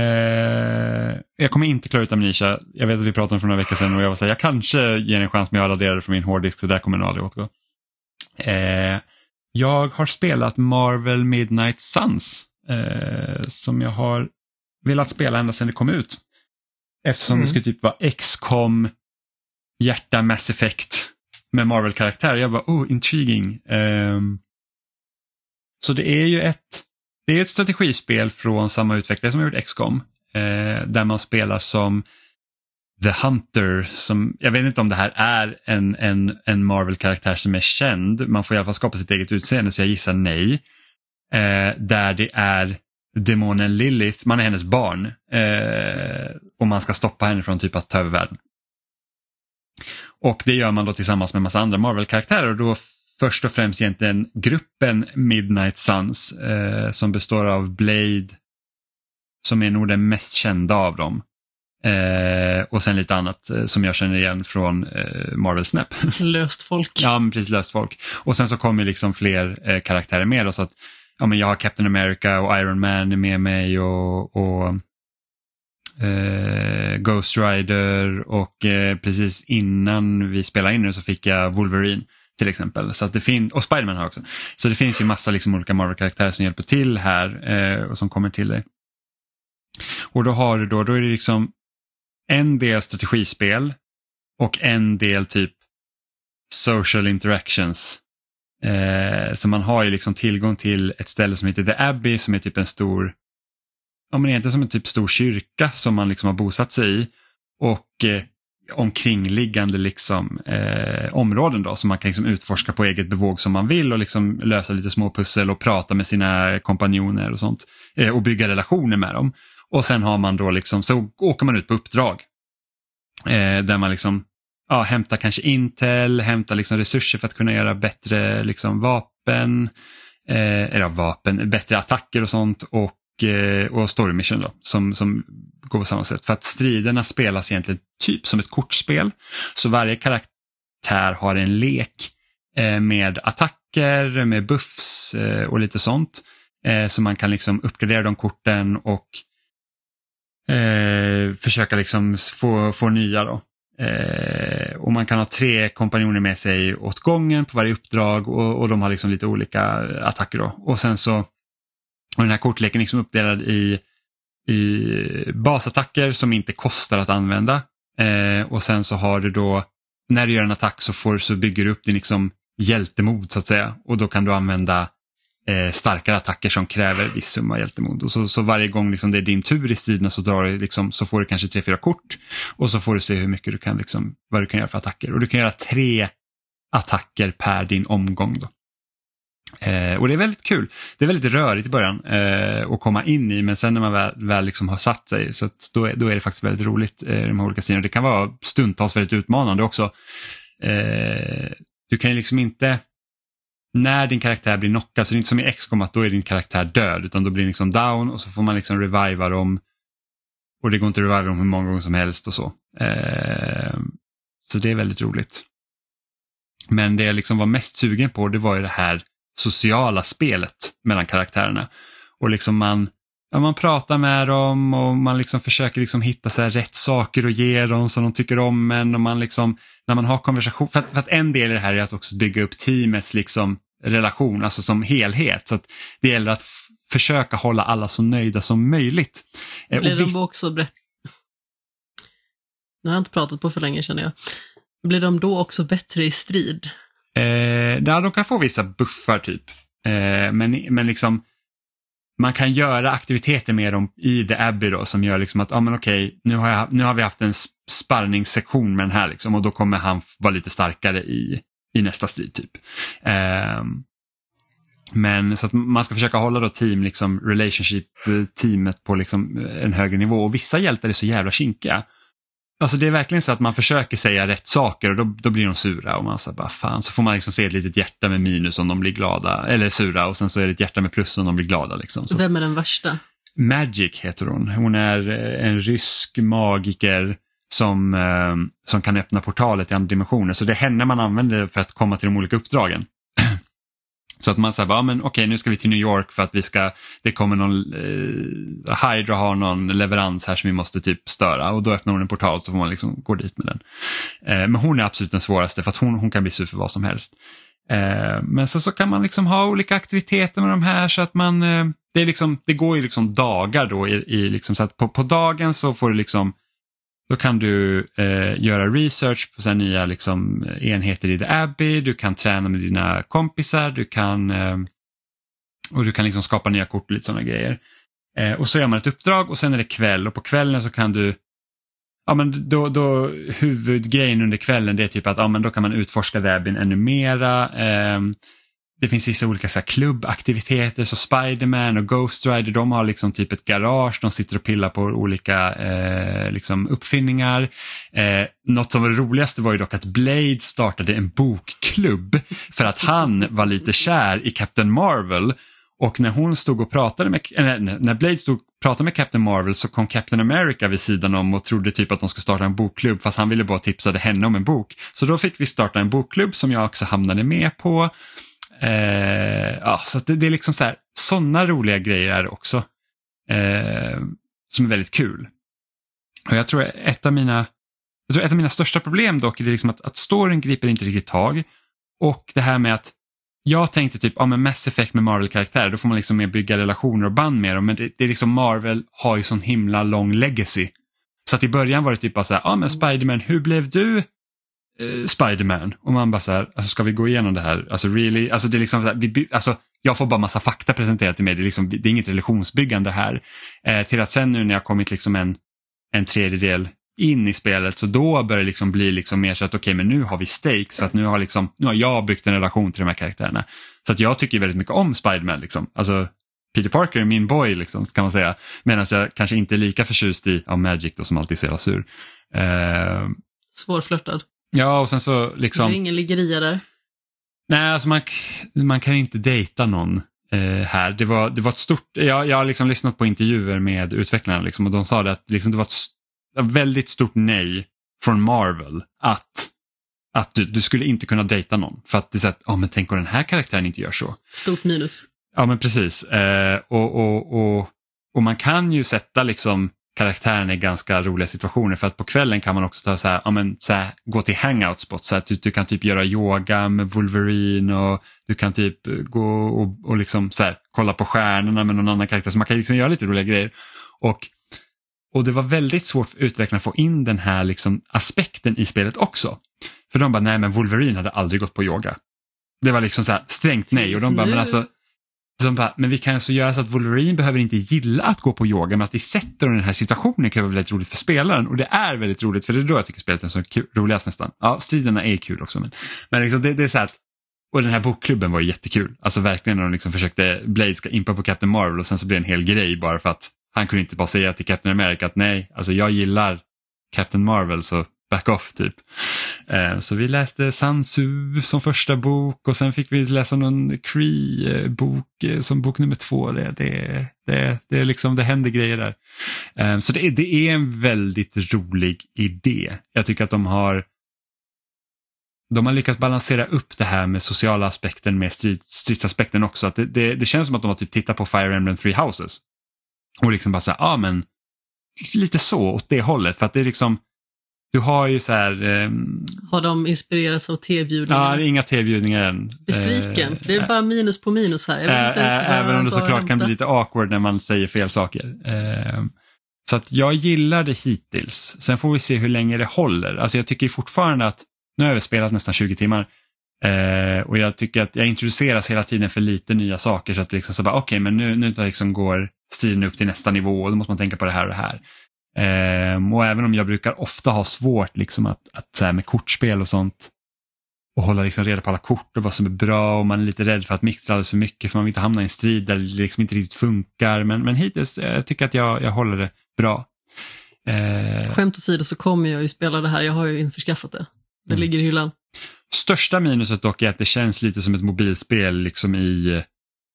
[SPEAKER 1] jag kommer inte klara ut Amnesia. Jag vet att vi pratade om för några veckor sedan och jag var så här, jag kanske ger en chans men jag raderade från min hårddisk så där kommer nog aldrig återgå. Eh, jag har spelat Marvel Midnight Suns eh, som jag har velat spela ända sedan det kom ut. Eftersom
[SPEAKER 2] Mm.
[SPEAKER 1] det skulle typ vara XCOM, hjärta Mass Effect med Marvel-karaktär. Jag bara, oh, intriguing. Ehm, så det är ju ett, det är ett strategispel från samma utvecklare som har gjort XCOM. Eh, där man spelar som The Hunter. Som, jag vet inte om det här är en, en, en Marvel-karaktär som är känd. Man får i alla fall skapa sitt eget utseende så jag gissar nej. Eh, där det är demonen Lilith, man är hennes barn eh, och man ska stoppa henne från typ att ta över världen. Och det gör man då tillsammans med massa andra Marvel-karaktärer och då först och främst egentligen gruppen Midnight Suns eh, som består av Blade som är nog den mest kända av dem. Eh, och sen lite annat eh, som jag känner igen från eh, Marvel Snap.
[SPEAKER 3] Löst folk.
[SPEAKER 1] Ja, men precis löst folk. Och sen så kommer liksom fler eh, karaktärer med. Då, så att, ja, men jag har Captain America och Iron Man är med mig och, och eh, Ghost Rider och eh, precis innan vi spelade in nu så fick jag Wolverine till exempel. Så att det fin- och Spiderman har också. Så det finns ju massa liksom olika Marvel-karaktärer som hjälper till här och som kommer till dig. Och då har du då, då är det liksom en del strategispel och en del typ social interactions. Eh, så man har ju liksom tillgång till ett ställe som heter The Abbey som är typ en stor, ja men egentligen som en typ stor kyrka som man liksom har bosatt sig i. Och eh, omkringliggande liksom, eh, områden då som man kan liksom utforska på eget bevåg som man vill och liksom lösa lite små pussel och prata med sina kompanjoner och sånt. Eh, och bygga relationer med dem. Och sen har man då liksom, så åker man ut på uppdrag. Eh, där man liksom ja, hämtar kanske Intel, hämtar liksom resurser för att kunna göra bättre liksom vapen, eh, eller vapen, bättre attacker och sånt och, eh, och story mission då, som, som går på samma sätt. För att striderna spelas egentligen typ som ett kortspel. Så varje karaktär har en lek eh, med attacker, med buffs eh, och lite sånt. Eh, så man kan liksom uppgradera de korten och eh, försöka liksom få, få nya då. Eh, och man kan ha tre kompanjoner med sig åt gången på varje uppdrag och, och de har liksom lite olika attacker då. Och sen så, och den här kortleken är liksom uppdelad i, i basattacker som inte kostar att använda. Eh, och sen så har du då, när du gör en attack så, får, så bygger du upp din liksom hjältemod så att säga. Och då kan du använda eh, starkare attacker som kräver viss summa hjältemod. Och så, så varje gång liksom det är din tur i striderna så, drar du liksom, så får du kanske tre, fyra kort och så får du se hur mycket du kan, liksom, vad du kan göra för attacker. Och du kan göra tre attacker per din omgång. Då. Eh, och det är väldigt kul. Det är väldigt rörigt i början eh, att komma in i men sen när man väl, väl liksom har satt sig så att då, är, då är det faktiskt väldigt roligt eh, de här olika sidorna. Det kan vara stundtals väldigt utmanande också. Eh, du kan ju liksom inte när din karaktär blir knockad, så det är inte som i XCOM att då är din karaktär död utan då blir den liksom down och så får man liksom reviva dem. Och det går inte att reviva dem hur många gånger som helst och så. Eh, så det är väldigt roligt. Men det jag liksom var mest sugen på det var ju det här sociala spelet mellan karaktärerna. Och liksom man, ja, man pratar med dem och man liksom försöker liksom hitta så rätt saker att ge dem som de tycker om en. Och man liksom, när man har konversation, för att, för att en del i det här är att också bygga upp teamets liksom relation, alltså som helhet. Så att det gäller att försöka hålla alla så nöjda som möjligt. Eh,
[SPEAKER 3] Blir de också brett... Nu har jag inte pratat på för länge känner jag. Blir de då också bättre i strid?
[SPEAKER 1] Eh, ja, de kan få vissa buffar typ. Eh, men, men liksom man kan göra aktiviteter med dem i The Abbey då som gör liksom att, ah, men okej, nu, har jag, nu har vi haft en sp- sparringssektion med den här liksom, och då kommer han vara lite starkare i, i nästa strid typ. Ehm, Men så att man ska försöka hålla då team, liksom relationship-teamet eh, på liksom en högre nivå och vissa hjältar är så jävla kinkiga. Alltså det är verkligen så att man försöker säga rätt saker och då, då blir de sura och man säger bara fan så får man liksom se ett litet hjärta med minus om de blir glada eller sura och sen så är det ett hjärta med plus om de blir glada. Liksom. Så
[SPEAKER 3] Vem är den värsta?
[SPEAKER 1] Magic heter hon. Hon är eh, en rysk magiker som, eh, som kan öppna portaler till andra dimensioner. Så det är henne man använder för att komma till de olika uppdragen. Så att man säger, ja men okej nu ska vi till New York för att vi ska, det kommer någon, eh, Hydra har någon leverans här som vi måste typ störa och då öppnar hon en portal så får man liksom gå dit med den. Eh, men hon är absolut den svåraste för att hon, hon kan bli sur för vad som helst. Eh, men sen så, så kan man liksom ha olika aktiviteter med de här så att man, eh, det, är liksom, det går ju liksom dagar då i, i liksom, så att på, på dagen så får du liksom då kan du eh, göra research på så nya liksom, eh, enheter i The Abbey, du kan träna med dina kompisar, du kan, eh, och du kan liksom skapa nya kort och lite sådana grejer. Eh, och så gör man ett uppdrag och sen är det kväll och på kvällen så kan du Ja, men då, då, huvudgrejen under kvällen det är typ att ja, men då kan man utforska The Abbey ännu mera. Ehm, det finns vissa olika så här, klubbaktiviteter, så Spiderman och Ghost Rider de har liksom typ ett garage, de sitter och pillar på olika eh, liksom uppfinningar. Eh, något som var det roligaste var ju dock att Blade startade en bokklubb för att han var lite kär i Captain Marvel och när hon stod och pratade med, eller, när Blade stod och pratade med Captain Marvel så kom Captain America vid sidan om och trodde typ att de skulle starta en bokklubb fast han ville bara tipsade henne om en bok. Så då fick vi starta en bokklubb som jag också hamnade med på. Eh, ja, så det, det, är liksom så här, sådana roliga grejer också. Eh, som är väldigt kul. Och jag tror ett av mina, jag tror ett av mina största problem dock är liksom att, att storyn griper inte riktigt tag. Och det här med att jag tänkte typ, ja men Mass Effect med Marvel-karaktärer, då får man liksom mer bygga relationer och band med dem. Men det, det är liksom Marvel har ju sån himla lång legacy. Så att i början var det typ bara så här, ja men Spiderman, hur blev du eh, Spiderman. Och man bara så här, alltså ska vi gå igenom det här? Alltså really? Alltså det är liksom så här, vi, alltså, jag får bara massa fakta presenterat till mig, det är, liksom, det är inget relationsbyggande här. Eh, till att sen nu när jag kommit liksom en, en tredjedel in i spelet så då börjar det liksom bli liksom mer så att okej okay, men nu har vi stakes för att nu har, liksom, nu har jag byggt en relation till de här karaktärerna. Så att jag tycker väldigt mycket om Spiderman. Liksom. Alltså, Peter Parker är min boy liksom, kan man säga. Medan jag kanske inte är lika förtjust i ja, Magic då, som alltid är så jävla sur. Eh,
[SPEAKER 3] Svårflörtad.
[SPEAKER 1] Ja, och sen så liksom...
[SPEAKER 3] Det är ingen liggeria där.
[SPEAKER 1] Nej, alltså man, man kan inte dejta någon eh, här. Det var, det var ett stort, jag, jag har liksom lyssnat på intervjuer med utvecklarna liksom, och de sa det att liksom, det var ett, ett väldigt stort nej från Marvel att, att du, du skulle inte kunna dejta någon. För att det är så att, oh, men tänk om den här karaktären inte gör så.
[SPEAKER 3] Stort minus.
[SPEAKER 1] Ja men precis. Eh, och, och, och, och man kan ju sätta liksom karaktärerna i ganska roliga situationer för att på kvällen kan man också ta så här, ja, men, så här, gå till hangout spots. Så att du, du, kan typ göra yoga med Wolverine och du kan typ gå och, och liksom så här, kolla på stjärnorna med någon annan karaktär. Så man kan liksom göra lite roliga grejer. Och, och det var väldigt svårt för utvecklarna att få in den här liksom, aspekten i spelet också. För de bara, nej men Wolverine hade aldrig gått på yoga. Det var liksom så här, strängt nej och de bara, men alltså de bara, men vi kan alltså göra så att Wolverine behöver inte gilla att gå på yoga men att vi sätter honom i den här situationen kan vara väldigt roligt för spelaren och det är väldigt roligt för det är då jag tycker spelet är så kul, roligast nästan. Ja, striderna är kul också men, men liksom det, det är så att och den här bokklubben var ju jättekul. Alltså verkligen när de liksom försökte, Blade ska impa på Captain Marvel och sen så blir det en hel grej bara för att han kunde inte bara säga till Captain America att nej, alltså jag gillar Captain Marvel så back off typ. Eh, så vi läste Sansu som första bok och sen fick vi läsa någon Cree-bok eh, som bok nummer två. Det, det, det, det, är liksom, det händer grejer där. Eh, så det, det är en väldigt rolig idé. Jag tycker att de har de har lyckats balansera upp det här med sociala aspekten med stridsaspekten också. Att det, det, det, känns som att de har typ tittat på Fire Emblem Three Houses. Och liksom bara så här, ja ah, men lite så åt det hållet. För att det är liksom, du har ju så här... Um...
[SPEAKER 3] Har de inspirerats av tv-bjudningar?
[SPEAKER 1] Ja, det inga tv-bjudningar än.
[SPEAKER 3] Besviken. det är bara minus på minus här.
[SPEAKER 1] Äh, även om det såklart kan bli lite awkward när man säger fel saker. Uh, så att jag gillar det hittills. Sen får vi se hur länge det håller. Alltså jag tycker fortfarande att, nu har vi spelat nästan 20 timmar. Och jag tycker att jag introduceras hela tiden för lite nya saker. Så att liksom så bara, okej okay, men nu, nu liksom går striden upp till nästa nivå och då måste man tänka på det här och det här. Um, och även om jag brukar ofta ha svårt liksom att, att så här, med kortspel och sånt och hålla liksom reda på alla kort och vad som är bra och man är lite rädd för att mixa alldeles för mycket för man vill inte hamna i en strid där det liksom inte riktigt funkar. Men, men hittills eh, jag tycker att jag, jag håller det bra.
[SPEAKER 3] Eh... Skämt åsido så kommer jag ju spela det här, jag har ju införskaffat det. Det mm. ligger i hyllan.
[SPEAKER 1] Största minuset dock är att det känns lite som ett mobilspel liksom i,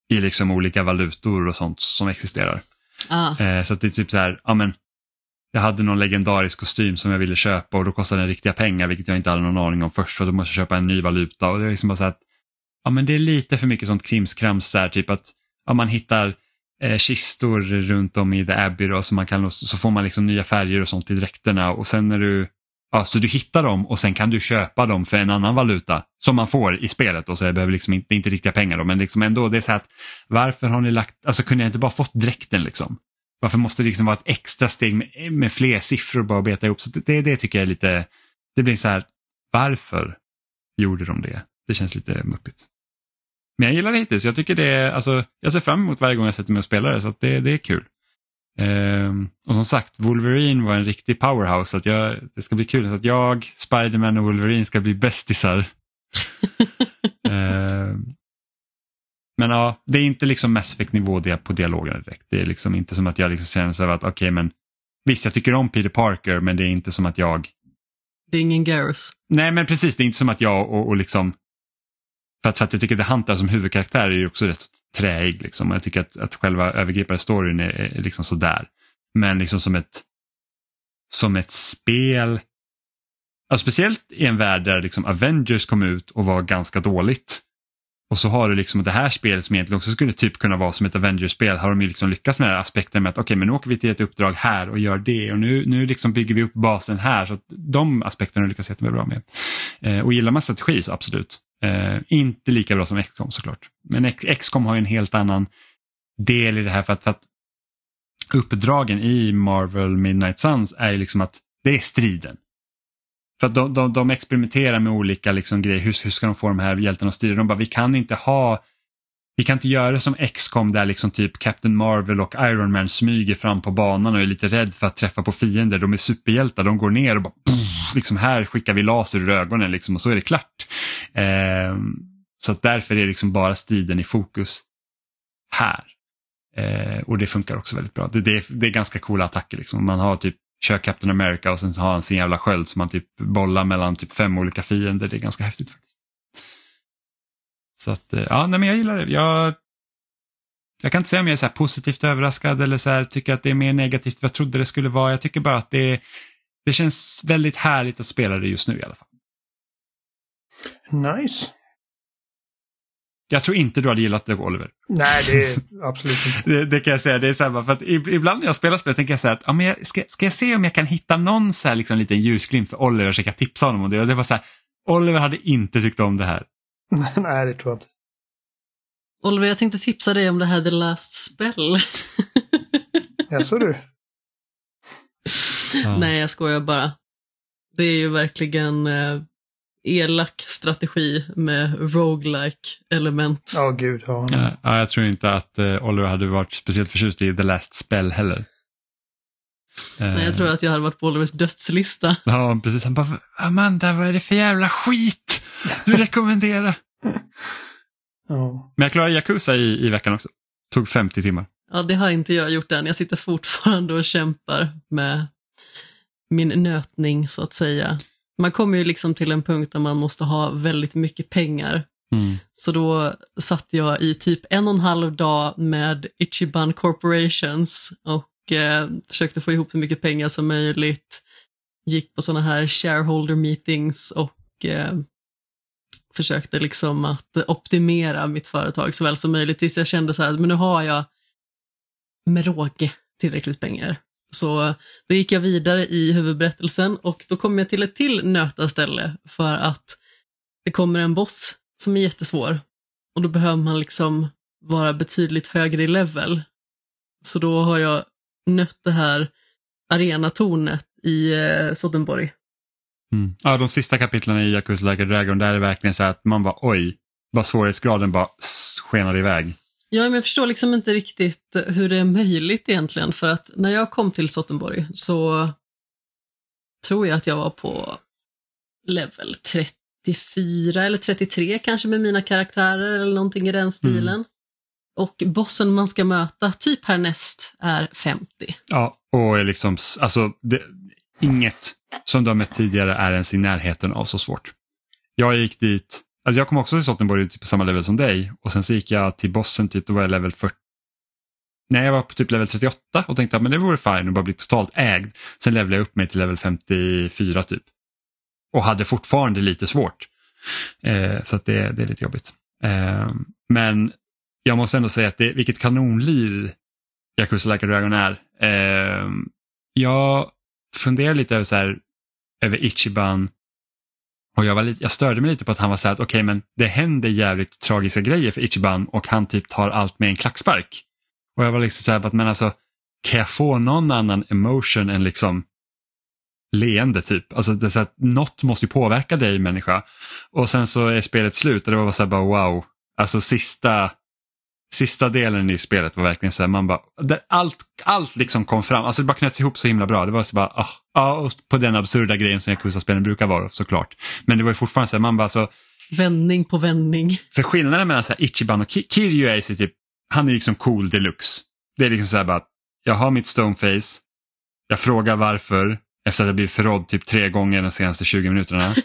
[SPEAKER 1] i liksom olika valutor och sånt som existerar. Ah. Eh, så att det är typ så här, ja men jag hade någon legendarisk kostym som jag ville köpa och då kostade den riktiga pengar vilket jag inte hade någon aning om först för då måste jag köpa en ny valuta och det är liksom bara så att ja men det är lite för mycket sånt krimskrams där typ att ja, man hittar eh, kistor runt om i The Abbey då, så, man kan, så får man liksom nya färger och sånt i dräkterna och sen när du Ja, så du hittar dem och sen kan du köpa dem för en annan valuta som man får i spelet. Och så jag behöver liksom inte, inte riktiga pengar då, men liksom ändå det är så att varför har ni lagt, alltså kunde jag inte bara fått dräkten liksom? Varför måste det liksom vara ett extra steg med, med fler siffror bara att beta ihop? Så det, det tycker jag är lite, det blir så här, varför gjorde de det? Det känns lite muppigt. Men jag gillar det hittills. Jag tycker det är, alltså, jag ser fram emot varje gång jag sätter mig och spelar det så det, det är kul. Ehm, och som sagt, Wolverine var en riktig powerhouse. Så att jag, det ska bli kul så att jag, Spiderman och Wolverine ska bli bästisar. men ja, det är inte liksom Mass Effect-nivå på dialogerna direkt. Det är liksom inte som att jag liksom känner så att okej okay, men visst jag tycker om Peter Parker men det är inte som att jag...
[SPEAKER 3] Det är ingen Garrus.
[SPEAKER 1] Nej men precis, det är inte som att jag och, och liksom för att, för att jag tycker att Hunter som huvudkaraktär är också rätt träig. Liksom. Jag tycker att, att själva övergripande storyn är, är liksom sådär. Men liksom som ett, som ett spel, alltså speciellt i en värld där liksom Avengers kom ut och var ganska dåligt. Och så har du liksom det här spelet som egentligen också skulle typ kunna vara som ett Avengers-spel har de ju liksom lyckats med den här aspekten med att okej okay, men nu åker vi till ett uppdrag här och gör det och nu, nu liksom bygger vi upp basen här. så att De aspekterna har lyckats jättebra med. Eh, och gillar man strategi så absolut. Eh, inte lika bra som XCOM såklart. Men XCOM har ju en helt annan del i det här för att, för att uppdragen i Marvel Midnight Suns är liksom att det är striden. För att de, de, de experimenterar med olika liksom grejer, hur, hur ska de få de här hjältarna att strida? De bara, vi kan inte ha vi kan inte göra som X-com där liksom typ Captain Marvel och Iron Man smyger fram på banan och är lite rädd för att träffa på fiender. De är superhjältar, de går ner och bara pff, liksom här skickar vi laser ur ögonen liksom, och så är det klart. Eh, så att därför är liksom bara striden i fokus här. Eh, och det funkar också väldigt bra. Det, det, är, det är ganska coola attacker. Liksom. Man har typ kör Captain America och sen har han sin jävla sköld som han typ bollar mellan typ fem olika fiender. Det är ganska häftigt faktiskt. Så att, eh, ja, nej, men jag gillar det. Jag, jag kan inte säga om jag är så positivt överraskad eller så här, tycker att det är mer negativt vad jag trodde det skulle vara. Jag tycker bara att det, det känns väldigt härligt att spela det just nu i alla fall.
[SPEAKER 2] Nice.
[SPEAKER 1] Jag tror inte du hade gillat det Oliver.
[SPEAKER 2] Nej, det är absolut inte.
[SPEAKER 1] det, det, kan jag säga. Det är så här, för att ibland när jag spelar spel tänker jag så här att ja, men jag, ska, ska jag se om jag kan hitta någon så här liksom liten ljusglimt för Oliver så jag kan tipsa honom om det. Och det var så här, Oliver hade inte tyckt om det här.
[SPEAKER 2] Nej, det tror jag inte.
[SPEAKER 3] Oliver, jag tänkte tipsa dig om det här The Last Spell.
[SPEAKER 2] Jaså du?
[SPEAKER 3] Nej, jag skojar bara. Det är ju verkligen eh, elak strategi med roguelike element.
[SPEAKER 2] Ja, oh, gud. Ja.
[SPEAKER 1] ja. jag tror inte att eh, Oliver hade varit speciellt förtjust i The Last Spell heller.
[SPEAKER 3] Nej, jag tror att jag hade varit på Olivers dödslista.
[SPEAKER 1] Ja, precis. Han bara, Amanda, vad är det för jävla skit du rekommenderar? ja. Men jag klarade Yakuza i, i veckan också. Tog 50 timmar.
[SPEAKER 3] Ja, det har inte jag gjort än. Jag sitter fortfarande och kämpar med min nötning så att säga. Man kommer ju liksom till en punkt där man måste ha väldigt mycket pengar. Mm. Så då satt jag i typ en och en halv dag med Ichiban Corporations och eh, försökte få ihop så mycket pengar som möjligt. Gick på sådana här shareholder meetings och eh, försökte liksom att optimera mitt företag så väl som möjligt tills jag kände så här, men nu har jag med råge tillräckligt pengar. Så eh, då gick jag vidare i huvudberättelsen och då kom jag till ett till nötaställe för att det kommer en boss som är jättesvår och då behöver man liksom vara betydligt högre i level. Så då har jag nött det här arenatornet i eh, Sodenborg.
[SPEAKER 1] Mm. Ja, de sista kapitlen i Yakuza Like a Dragon, där är det verkligen så att man bara oj, bara svårighetsgraden bara skenar iväg.
[SPEAKER 3] Ja, men jag förstår liksom inte riktigt hur det är möjligt egentligen för att när jag kom till Sottenborg så tror jag att jag var på level 34 eller 33 kanske med mina karaktärer eller någonting i den stilen. Och bossen man ska möta, typ härnäst, är 50.
[SPEAKER 1] Ja, och liksom, alltså, det, inget som du har mött tidigare är ens i närheten av så svårt. Jag gick dit, alltså jag kom också till Sottenborg typ på samma level som dig och sen så gick jag till bossen, typ, då var jag level 40. Nej, jag var på typ level 38 och tänkte att men det vore fine att bara bli totalt ägd. Sen levlade jag upp mig till level 54 typ. Och hade fortfarande lite svårt. Eh, så att det, det är lite jobbigt. Eh, men jag måste ändå säga att det, vilket kanonlir Yakuza Like a Dragon är. Eh, jag funderar lite över, så här, över Ichiban och jag, var lite, jag störde mig lite på att han var så här att okej men det händer jävligt tragiska grejer för Ichiban och han typ tar allt med en klackspark. Och jag var liksom så här på att men alltså kan jag få någon annan emotion än liksom leende typ. Alltså det är så här, något måste ju påverka dig människa. Och sen så är spelet slut och det var så här bara wow. Alltså sista sista delen i spelet var verkligen så här, man bara, allt, allt liksom kom fram, alltså det bara knöts ihop så himla bra. Det var så bara, ah, ah, på den absurda grejen som Yakuza-spelen brukar vara såklart. Men det var ju fortfarande så här, man bara så,
[SPEAKER 3] Vändning på vändning.
[SPEAKER 1] för skillnaden mellan så här Ichiban och Ki- Kiryu är ju typ, han är liksom cool deluxe. Det är liksom så här bara, jag har mitt stoneface, jag frågar varför, efter att jag blivit förrådd typ tre gånger de senaste 20 minuterna.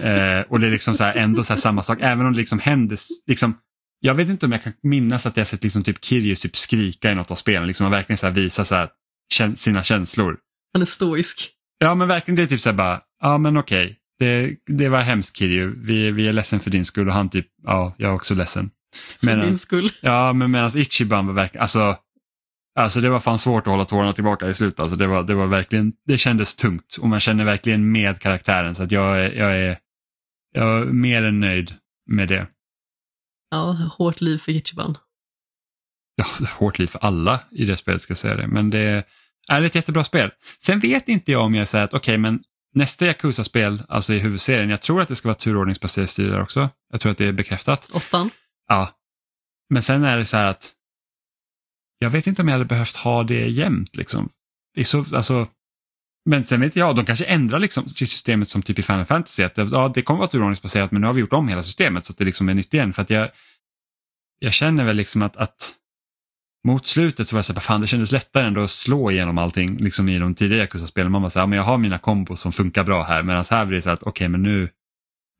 [SPEAKER 1] eh, och det är liksom så här, ändå så här samma sak, även om det liksom händer, liksom, jag vet inte om jag kan minnas att jag sett liksom typ Kiryu typ skrika i något av spelen, liksom man verkligen så här visar så här, sina känslor.
[SPEAKER 3] Han är stoisk.
[SPEAKER 1] Ja men verkligen det är typ så här bara, ja men okej, det, det var hemskt Kiryu, vi, vi är ledsen för din skull och han typ, ja jag är också ledsen.
[SPEAKER 3] För
[SPEAKER 1] Medan-
[SPEAKER 3] din skull.
[SPEAKER 1] Ja, men medan Ichiban var verkligen, alltså, alltså det var fan svårt att hålla tårarna tillbaka i slutet. Alltså det, var, det var verkligen, det kändes tungt och man känner verkligen med karaktären så att jag är, jag är, jag är mer än nöjd med det.
[SPEAKER 3] Ja, hårt liv för Ichiban.
[SPEAKER 1] Ja, hårt liv för alla i det spelet ska jag säga det, men det är ett jättebra spel. Sen vet inte jag om jag säger att okej, men nästa Yakuza-spel, alltså i huvudserien, jag tror att det ska vara turordningsbaserad stil där också. Jag tror att det är bekräftat.
[SPEAKER 3] Åttan.
[SPEAKER 1] Ja. Men sen är det så här att jag vet inte om jag hade behövt ha det jämt. Liksom. Det är så, alltså, men sen vet jag, de kanske ändrar liksom till systemet som typ i Final Fantasy. Att, ja, det kommer vara turordningsbaserat men nu har vi gjort om hela systemet så att det liksom är nytt igen. För att jag, jag känner väl liksom att, att mot slutet så var jag så här, fan det kändes lättare ändå att slå igenom allting liksom i de tidigare Yakuza-spelen. Man var så här, ja, men jag har mina kombos som funkar bra här medan här blir det så att okej men nu,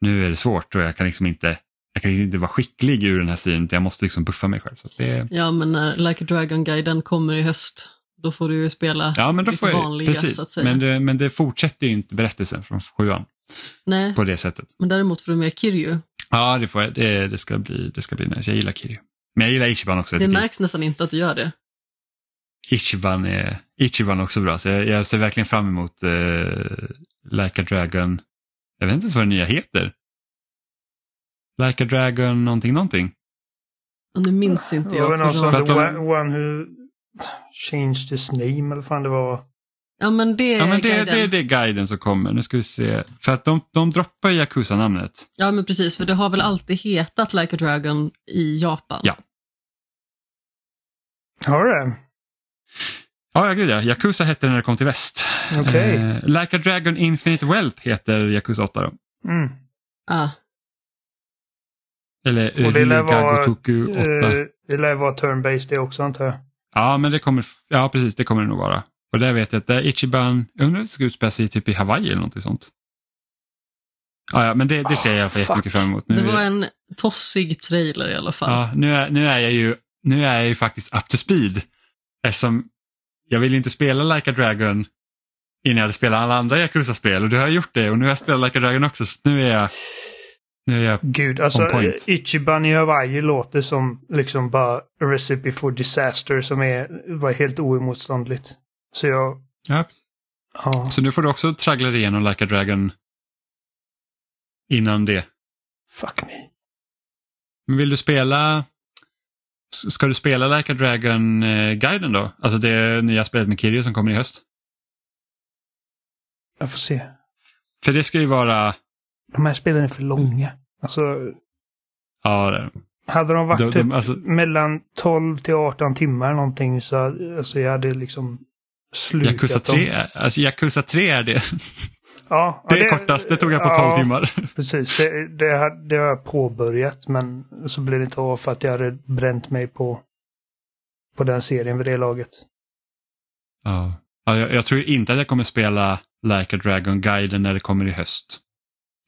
[SPEAKER 1] nu är det svårt och jag kan liksom inte jag kan inte vara skicklig ur den här stilen utan jag måste liksom buffa mig själv. Så det,
[SPEAKER 3] Ja, men när Like a Dragon-guiden kommer i höst, då får du ju spela
[SPEAKER 1] ja men då
[SPEAKER 3] lite
[SPEAKER 1] får jag,
[SPEAKER 3] vanliga, så att
[SPEAKER 1] precis.
[SPEAKER 3] säga.
[SPEAKER 1] Men det, men det fortsätter ju inte berättelsen från sjuan
[SPEAKER 3] Nej,
[SPEAKER 1] på det sättet.
[SPEAKER 3] men däremot får du med Kiryu.
[SPEAKER 1] Ja det, får jag, det, det, ska bli, det ska bli nice. Jag gillar Kiryu. Men jag gillar Ichiban också. Jag
[SPEAKER 3] Det märks nästan inte att du gör det.
[SPEAKER 1] Ichiban är, Ichiban är också bra. Så jag, jag ser verkligen fram emot uh, Like a Dragon. Jag vet inte ens vad den nya heter. Like a Dragon någonting någonting.
[SPEAKER 3] Och nu minns inte
[SPEAKER 2] Det var
[SPEAKER 3] jag.
[SPEAKER 2] någon som the one who changed his name eller fan det var.
[SPEAKER 3] Ja, men det är
[SPEAKER 1] Ja men det,
[SPEAKER 3] guiden.
[SPEAKER 1] det är det guiden som kommer. Nu ska vi se. För att de, de droppar Yakuza-namnet.
[SPEAKER 3] Ja, men precis, för det har väl alltid hetat Like a Dragon i Japan.
[SPEAKER 1] Ja.
[SPEAKER 2] Har du det?
[SPEAKER 1] Ja, ja, gud ja. Yakuza hette det när det kom till väst.
[SPEAKER 2] Okej.
[SPEAKER 1] Eh, like a Dragon Infinite Wealth heter Yakuza 8 då.
[SPEAKER 2] Mm.
[SPEAKER 3] Ah,
[SPEAKER 1] Eller
[SPEAKER 2] det vara,
[SPEAKER 1] Ryugagotoku 8.
[SPEAKER 2] eh, det lär vara turn-based det också antar jag.
[SPEAKER 1] Ja, men det kommer, ja precis, det kommer det nog vara. Och där vet jag att det är Ichiban, jag undrar om det ska utspela sig typ i Hawaii eller någonting sånt. Ja, ja men det, det ser jag
[SPEAKER 2] Oh,
[SPEAKER 1] för jättemycket fram emot. Nu,
[SPEAKER 3] det var en tossig trailer i alla fall.
[SPEAKER 1] ja, nu, är, nu, är jag ju, nu är jag ju faktiskt up to speed. Eftersom jag vill inte spela Like a Dragon innan jag hade spelat alla andra Yakuza-spel och du har gjort det och nu har jag spelat Like a Dragon också så nu är jag, är jag
[SPEAKER 2] Gud, alltså. Ichiban i Hawaii låter som liksom bara a recipe for disaster som är var helt oemotståndligt. Så jag,
[SPEAKER 1] ja,
[SPEAKER 2] ja.
[SPEAKER 1] Så nu får du också traggla dig igenom Like a Dragon innan det.
[SPEAKER 2] Fuck me.
[SPEAKER 1] Men vill du spela Ska du spela Like a Dragon-guiden då? Alltså det nya spelet med Kiryu som kommer i höst.
[SPEAKER 2] Jag får se.
[SPEAKER 1] För det ska ju vara,
[SPEAKER 2] De här spelen är för långa. Alltså,
[SPEAKER 1] ja, det-
[SPEAKER 2] hade de varit
[SPEAKER 1] de,
[SPEAKER 2] typ
[SPEAKER 1] de, alltså,
[SPEAKER 2] mellan 12 till 18 timmar någonting så alltså jag hade liksom slukat
[SPEAKER 1] Yakuza
[SPEAKER 2] dem.
[SPEAKER 1] 3, är- alltså Yakuza 3 är det.
[SPEAKER 2] Ja,
[SPEAKER 1] Det
[SPEAKER 2] ja,
[SPEAKER 1] är kortast, det tog jag på 12
[SPEAKER 2] ja,
[SPEAKER 1] timmar.
[SPEAKER 2] Precis, det, det, har, det har jag påbörjat men så blev det inte av för att jag hade bränt mig på, på den serien vid det laget.
[SPEAKER 1] Ja. Ja, jag, jag tror inte att jag kommer spela Like a Dragon-guiden när det kommer i höst.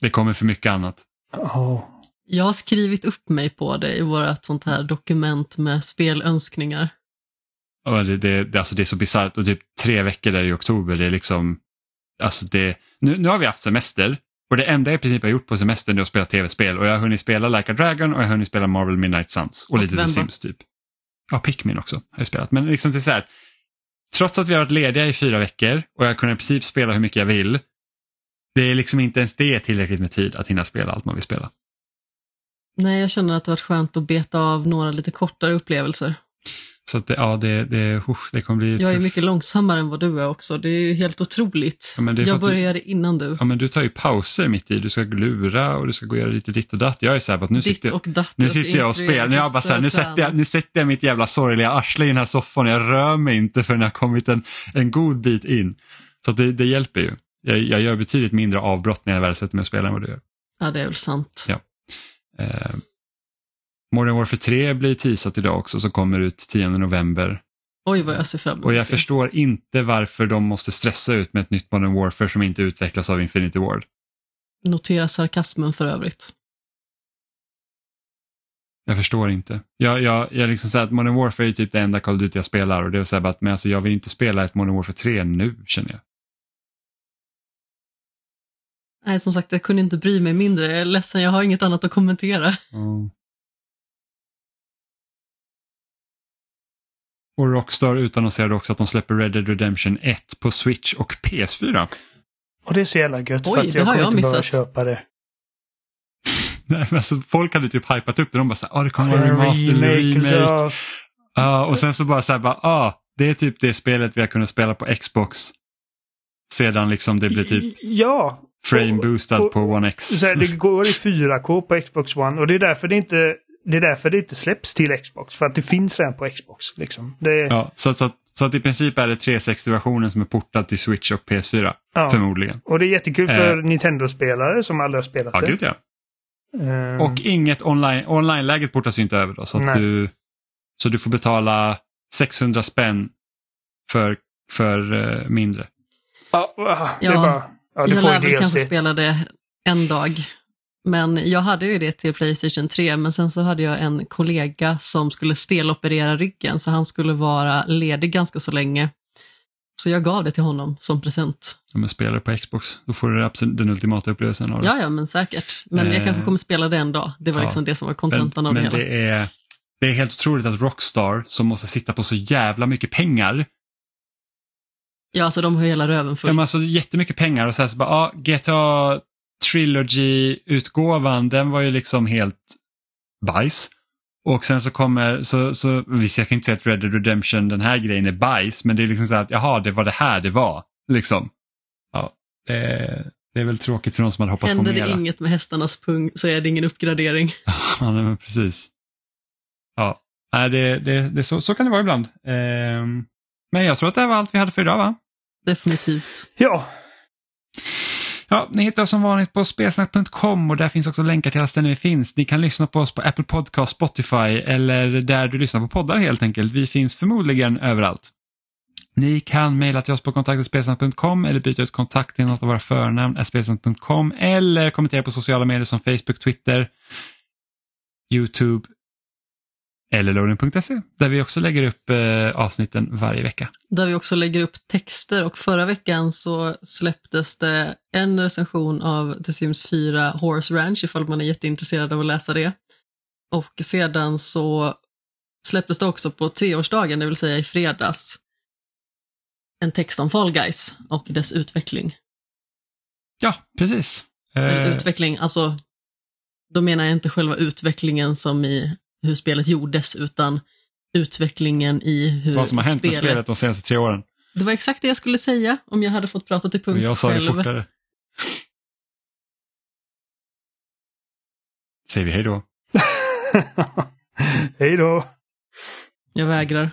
[SPEAKER 1] Det kommer för mycket annat.
[SPEAKER 2] Ja.
[SPEAKER 3] Jag har skrivit upp mig på det i vårt sånt här dokument med spelönskningar.
[SPEAKER 1] Ja, det, det, det, alltså det är så bisarrt och typ tre veckor där i oktober, det är liksom... Alltså det, nu, nu har vi haft semester och det enda jag i princip har gjort på semestern är att spela tv-spel och jag har hunnit spela Like a Dragon och jag har hunnit spela Marvel Midnight Suns och,
[SPEAKER 3] Och
[SPEAKER 1] lite The? Sims typ. Ja, Pikmin också har jag spelat. Men liksom det är så här, trots att vi har varit lediga i fyra veckor och jag kunde i princip spela hur mycket jag vill, det är liksom inte ens det tillräckligt med tid att hinna spela allt man vill spela.
[SPEAKER 3] Nej, jag känner att det varit skönt att beta av några lite kortare upplevelser.
[SPEAKER 1] Så att det, ja, det, det, det kommer bli
[SPEAKER 3] Jag är
[SPEAKER 1] tufft.
[SPEAKER 3] mycket långsammare än vad du är också. Det är ju helt otroligt.
[SPEAKER 1] Ja, är
[SPEAKER 3] jag
[SPEAKER 1] att du-
[SPEAKER 3] började innan du.
[SPEAKER 1] Ja, men du tar ju pauser mitt i. Du ska lura och du ska gå och göra lite ditt och datt. Jag är så här att nu sitter jag,
[SPEAKER 3] och datt.
[SPEAKER 1] nu
[SPEAKER 3] ska
[SPEAKER 1] sitter jag och spelar. Nu, jag bara så här, nu, sätter jag, nu sätter jag mitt jävla sorgliga arsle i den här soffan och jag rör mig inte förrän jag har kommit en, en god bit in. Så det, det hjälper ju. Jag, jag gör betydligt mindre avbrott när jag väl sätter mig och spelar än vad du gör.
[SPEAKER 3] Ja, det är väl sant.
[SPEAKER 1] Ja. Eh, Modern Warfare 3 blir teasat idag också som kommer ut 10 november.
[SPEAKER 3] Oj, vad jag ser fram emot
[SPEAKER 1] Och jag
[SPEAKER 3] det.
[SPEAKER 1] förstår inte varför de måste stressa ut med ett nytt Modern Warfare som inte utvecklas av Infinity Ward.
[SPEAKER 3] Notera sarkasmen för övrigt.
[SPEAKER 1] Jag förstår inte. Jag, jag, jag liksom säger att Modern Warfare är typ det enda Call of Duty jag spelar och det är så här att men alltså jag vill inte spela ett Modern Warfare 3 nu känner jag.
[SPEAKER 3] Nej, som sagt, jag kunde inte bry mig mindre. Jag är ledsen, jag har inget annat att kommentera.
[SPEAKER 1] Och Rockstar utannonserade också att de släpper Red Dead Redemption 1 på Switch och PS4.
[SPEAKER 2] Och det är så jävla gött
[SPEAKER 3] Oj,
[SPEAKER 2] för att jag kommer
[SPEAKER 3] jag
[SPEAKER 2] inte behöva
[SPEAKER 3] missat.
[SPEAKER 2] köpa det.
[SPEAKER 1] Nej, men alltså, folk hade typ hypat upp det. De bara så här, ah, det kommer en remaster
[SPEAKER 2] remake,
[SPEAKER 1] remake.
[SPEAKER 2] så-
[SPEAKER 1] Ja, och sen så bara så här, bara, ah, det är typ det spelet vi har kunnat spela på Xbox sedan liksom det blev typ
[SPEAKER 2] Ja.
[SPEAKER 1] Frame
[SPEAKER 2] Och-
[SPEAKER 1] boostad
[SPEAKER 2] och-
[SPEAKER 1] på One X.
[SPEAKER 2] Så här, det går i 4K på Xbox One och det är därför det inte det är därför det inte släpps till Xbox. För att det finns redan på Xbox. Liksom. Det, ja.
[SPEAKER 1] Ja, så, så, att- så att i princip är det 360-versionen som är portad till Switch och PS4. Förmodligen.
[SPEAKER 2] Och det är jättekul för
[SPEAKER 1] Eh.
[SPEAKER 2] Nintendo-spelare som aldrig har spelat
[SPEAKER 1] Ja,
[SPEAKER 2] det.
[SPEAKER 1] gud ja.
[SPEAKER 2] Eh,
[SPEAKER 1] Och inget online, online-läget portas ju inte över då. Så, att
[SPEAKER 2] Nej.
[SPEAKER 1] du, så du får betala 600 spänn för, för eh, mindre.
[SPEAKER 2] ja, det är
[SPEAKER 3] Ja,
[SPEAKER 2] bara... Ja, du
[SPEAKER 3] jag
[SPEAKER 2] får ju
[SPEAKER 3] kanske
[SPEAKER 2] DLC.
[SPEAKER 3] spela det en dag. Men jag hade ju det till Playstation 3, men sen så hade jag en kollega som skulle steloperera ryggen, så han skulle vara ledig ganska så länge. Så jag gav det till honom som present.
[SPEAKER 1] Om jag spelar på Xbox, då får du absolut den ultimata upplevelsen av det.
[SPEAKER 3] Ja, ja, men säkert. Men jag
[SPEAKER 1] Eh,
[SPEAKER 3] kanske kommer spela det en dag. Det var
[SPEAKER 1] ja.
[SPEAKER 3] liksom det som var
[SPEAKER 1] men
[SPEAKER 3] kontentan av det
[SPEAKER 1] men
[SPEAKER 3] hela.
[SPEAKER 1] det, är, det är helt otroligt att Rockstar, som måste sitta på så jävla mycket pengar,
[SPEAKER 3] Ja, alltså de har hela röven full.
[SPEAKER 1] de har så jättemycket pengar och så här så bara, ah, GTA Trilogy-utgåvan, den var ju liksom helt bajs. Och sen så kommer, så, så visst jag kan inte säga att Red Dead Redemption, den här grejen är bajs, men det är liksom så här att jaha, det var det här det var. Liksom. Ja, det, det är väl tråkigt för de som hade hoppats
[SPEAKER 3] Händer
[SPEAKER 1] på
[SPEAKER 3] det
[SPEAKER 1] mera.
[SPEAKER 3] inget med hästarnas pung så är det ingen uppgradering.
[SPEAKER 1] Ja, nej, men precis. Ja, nej, det, det, det, så, så kan det vara ibland. Ehm, men jag tror att det var allt vi hade för idag va?
[SPEAKER 3] Definitivt.
[SPEAKER 2] Ja,
[SPEAKER 1] Ja, ni hittar oss som vanligt på spelsnack.com och där finns också länkar till alla ställen vi finns. Ni kan lyssna på oss på Apple Podcast, Spotify eller där du lyssnar på poddar helt enkelt. Vi finns förmodligen överallt. Ni kan mejla till oss på kontaktspelsnack.com eller byta ut kontakt till något av våra förnamn, spelsnack.com eller kommentera på sociala medier som Facebook, Twitter, YouTube eller loading.se där vi också lägger upp eh, avsnitten varje vecka.
[SPEAKER 3] Där vi också lägger upp texter och förra veckan så släpptes det en recension av The Sims 4 Horse Ranch ifall man är jätteintresserad av att läsa det. Och sedan så släpptes det också på treårsdagen, det vill säga i fredags, en text om Fall Guys och dess utveckling.
[SPEAKER 1] Ja, precis.
[SPEAKER 3] Eller
[SPEAKER 1] Eh,
[SPEAKER 3] utveckling, alltså då menar jag inte själva utvecklingen som i hur spelet gjordes utan utvecklingen i hur
[SPEAKER 1] vad som har hänt med
[SPEAKER 3] spelet...
[SPEAKER 1] spelet de senaste tre åren.
[SPEAKER 3] Det var exakt det jag skulle säga om jag hade fått prata till punkt
[SPEAKER 1] jag sa det
[SPEAKER 3] själv.
[SPEAKER 1] fortare. Säger vi hej då.
[SPEAKER 2] hej då.
[SPEAKER 3] Jag vägrar.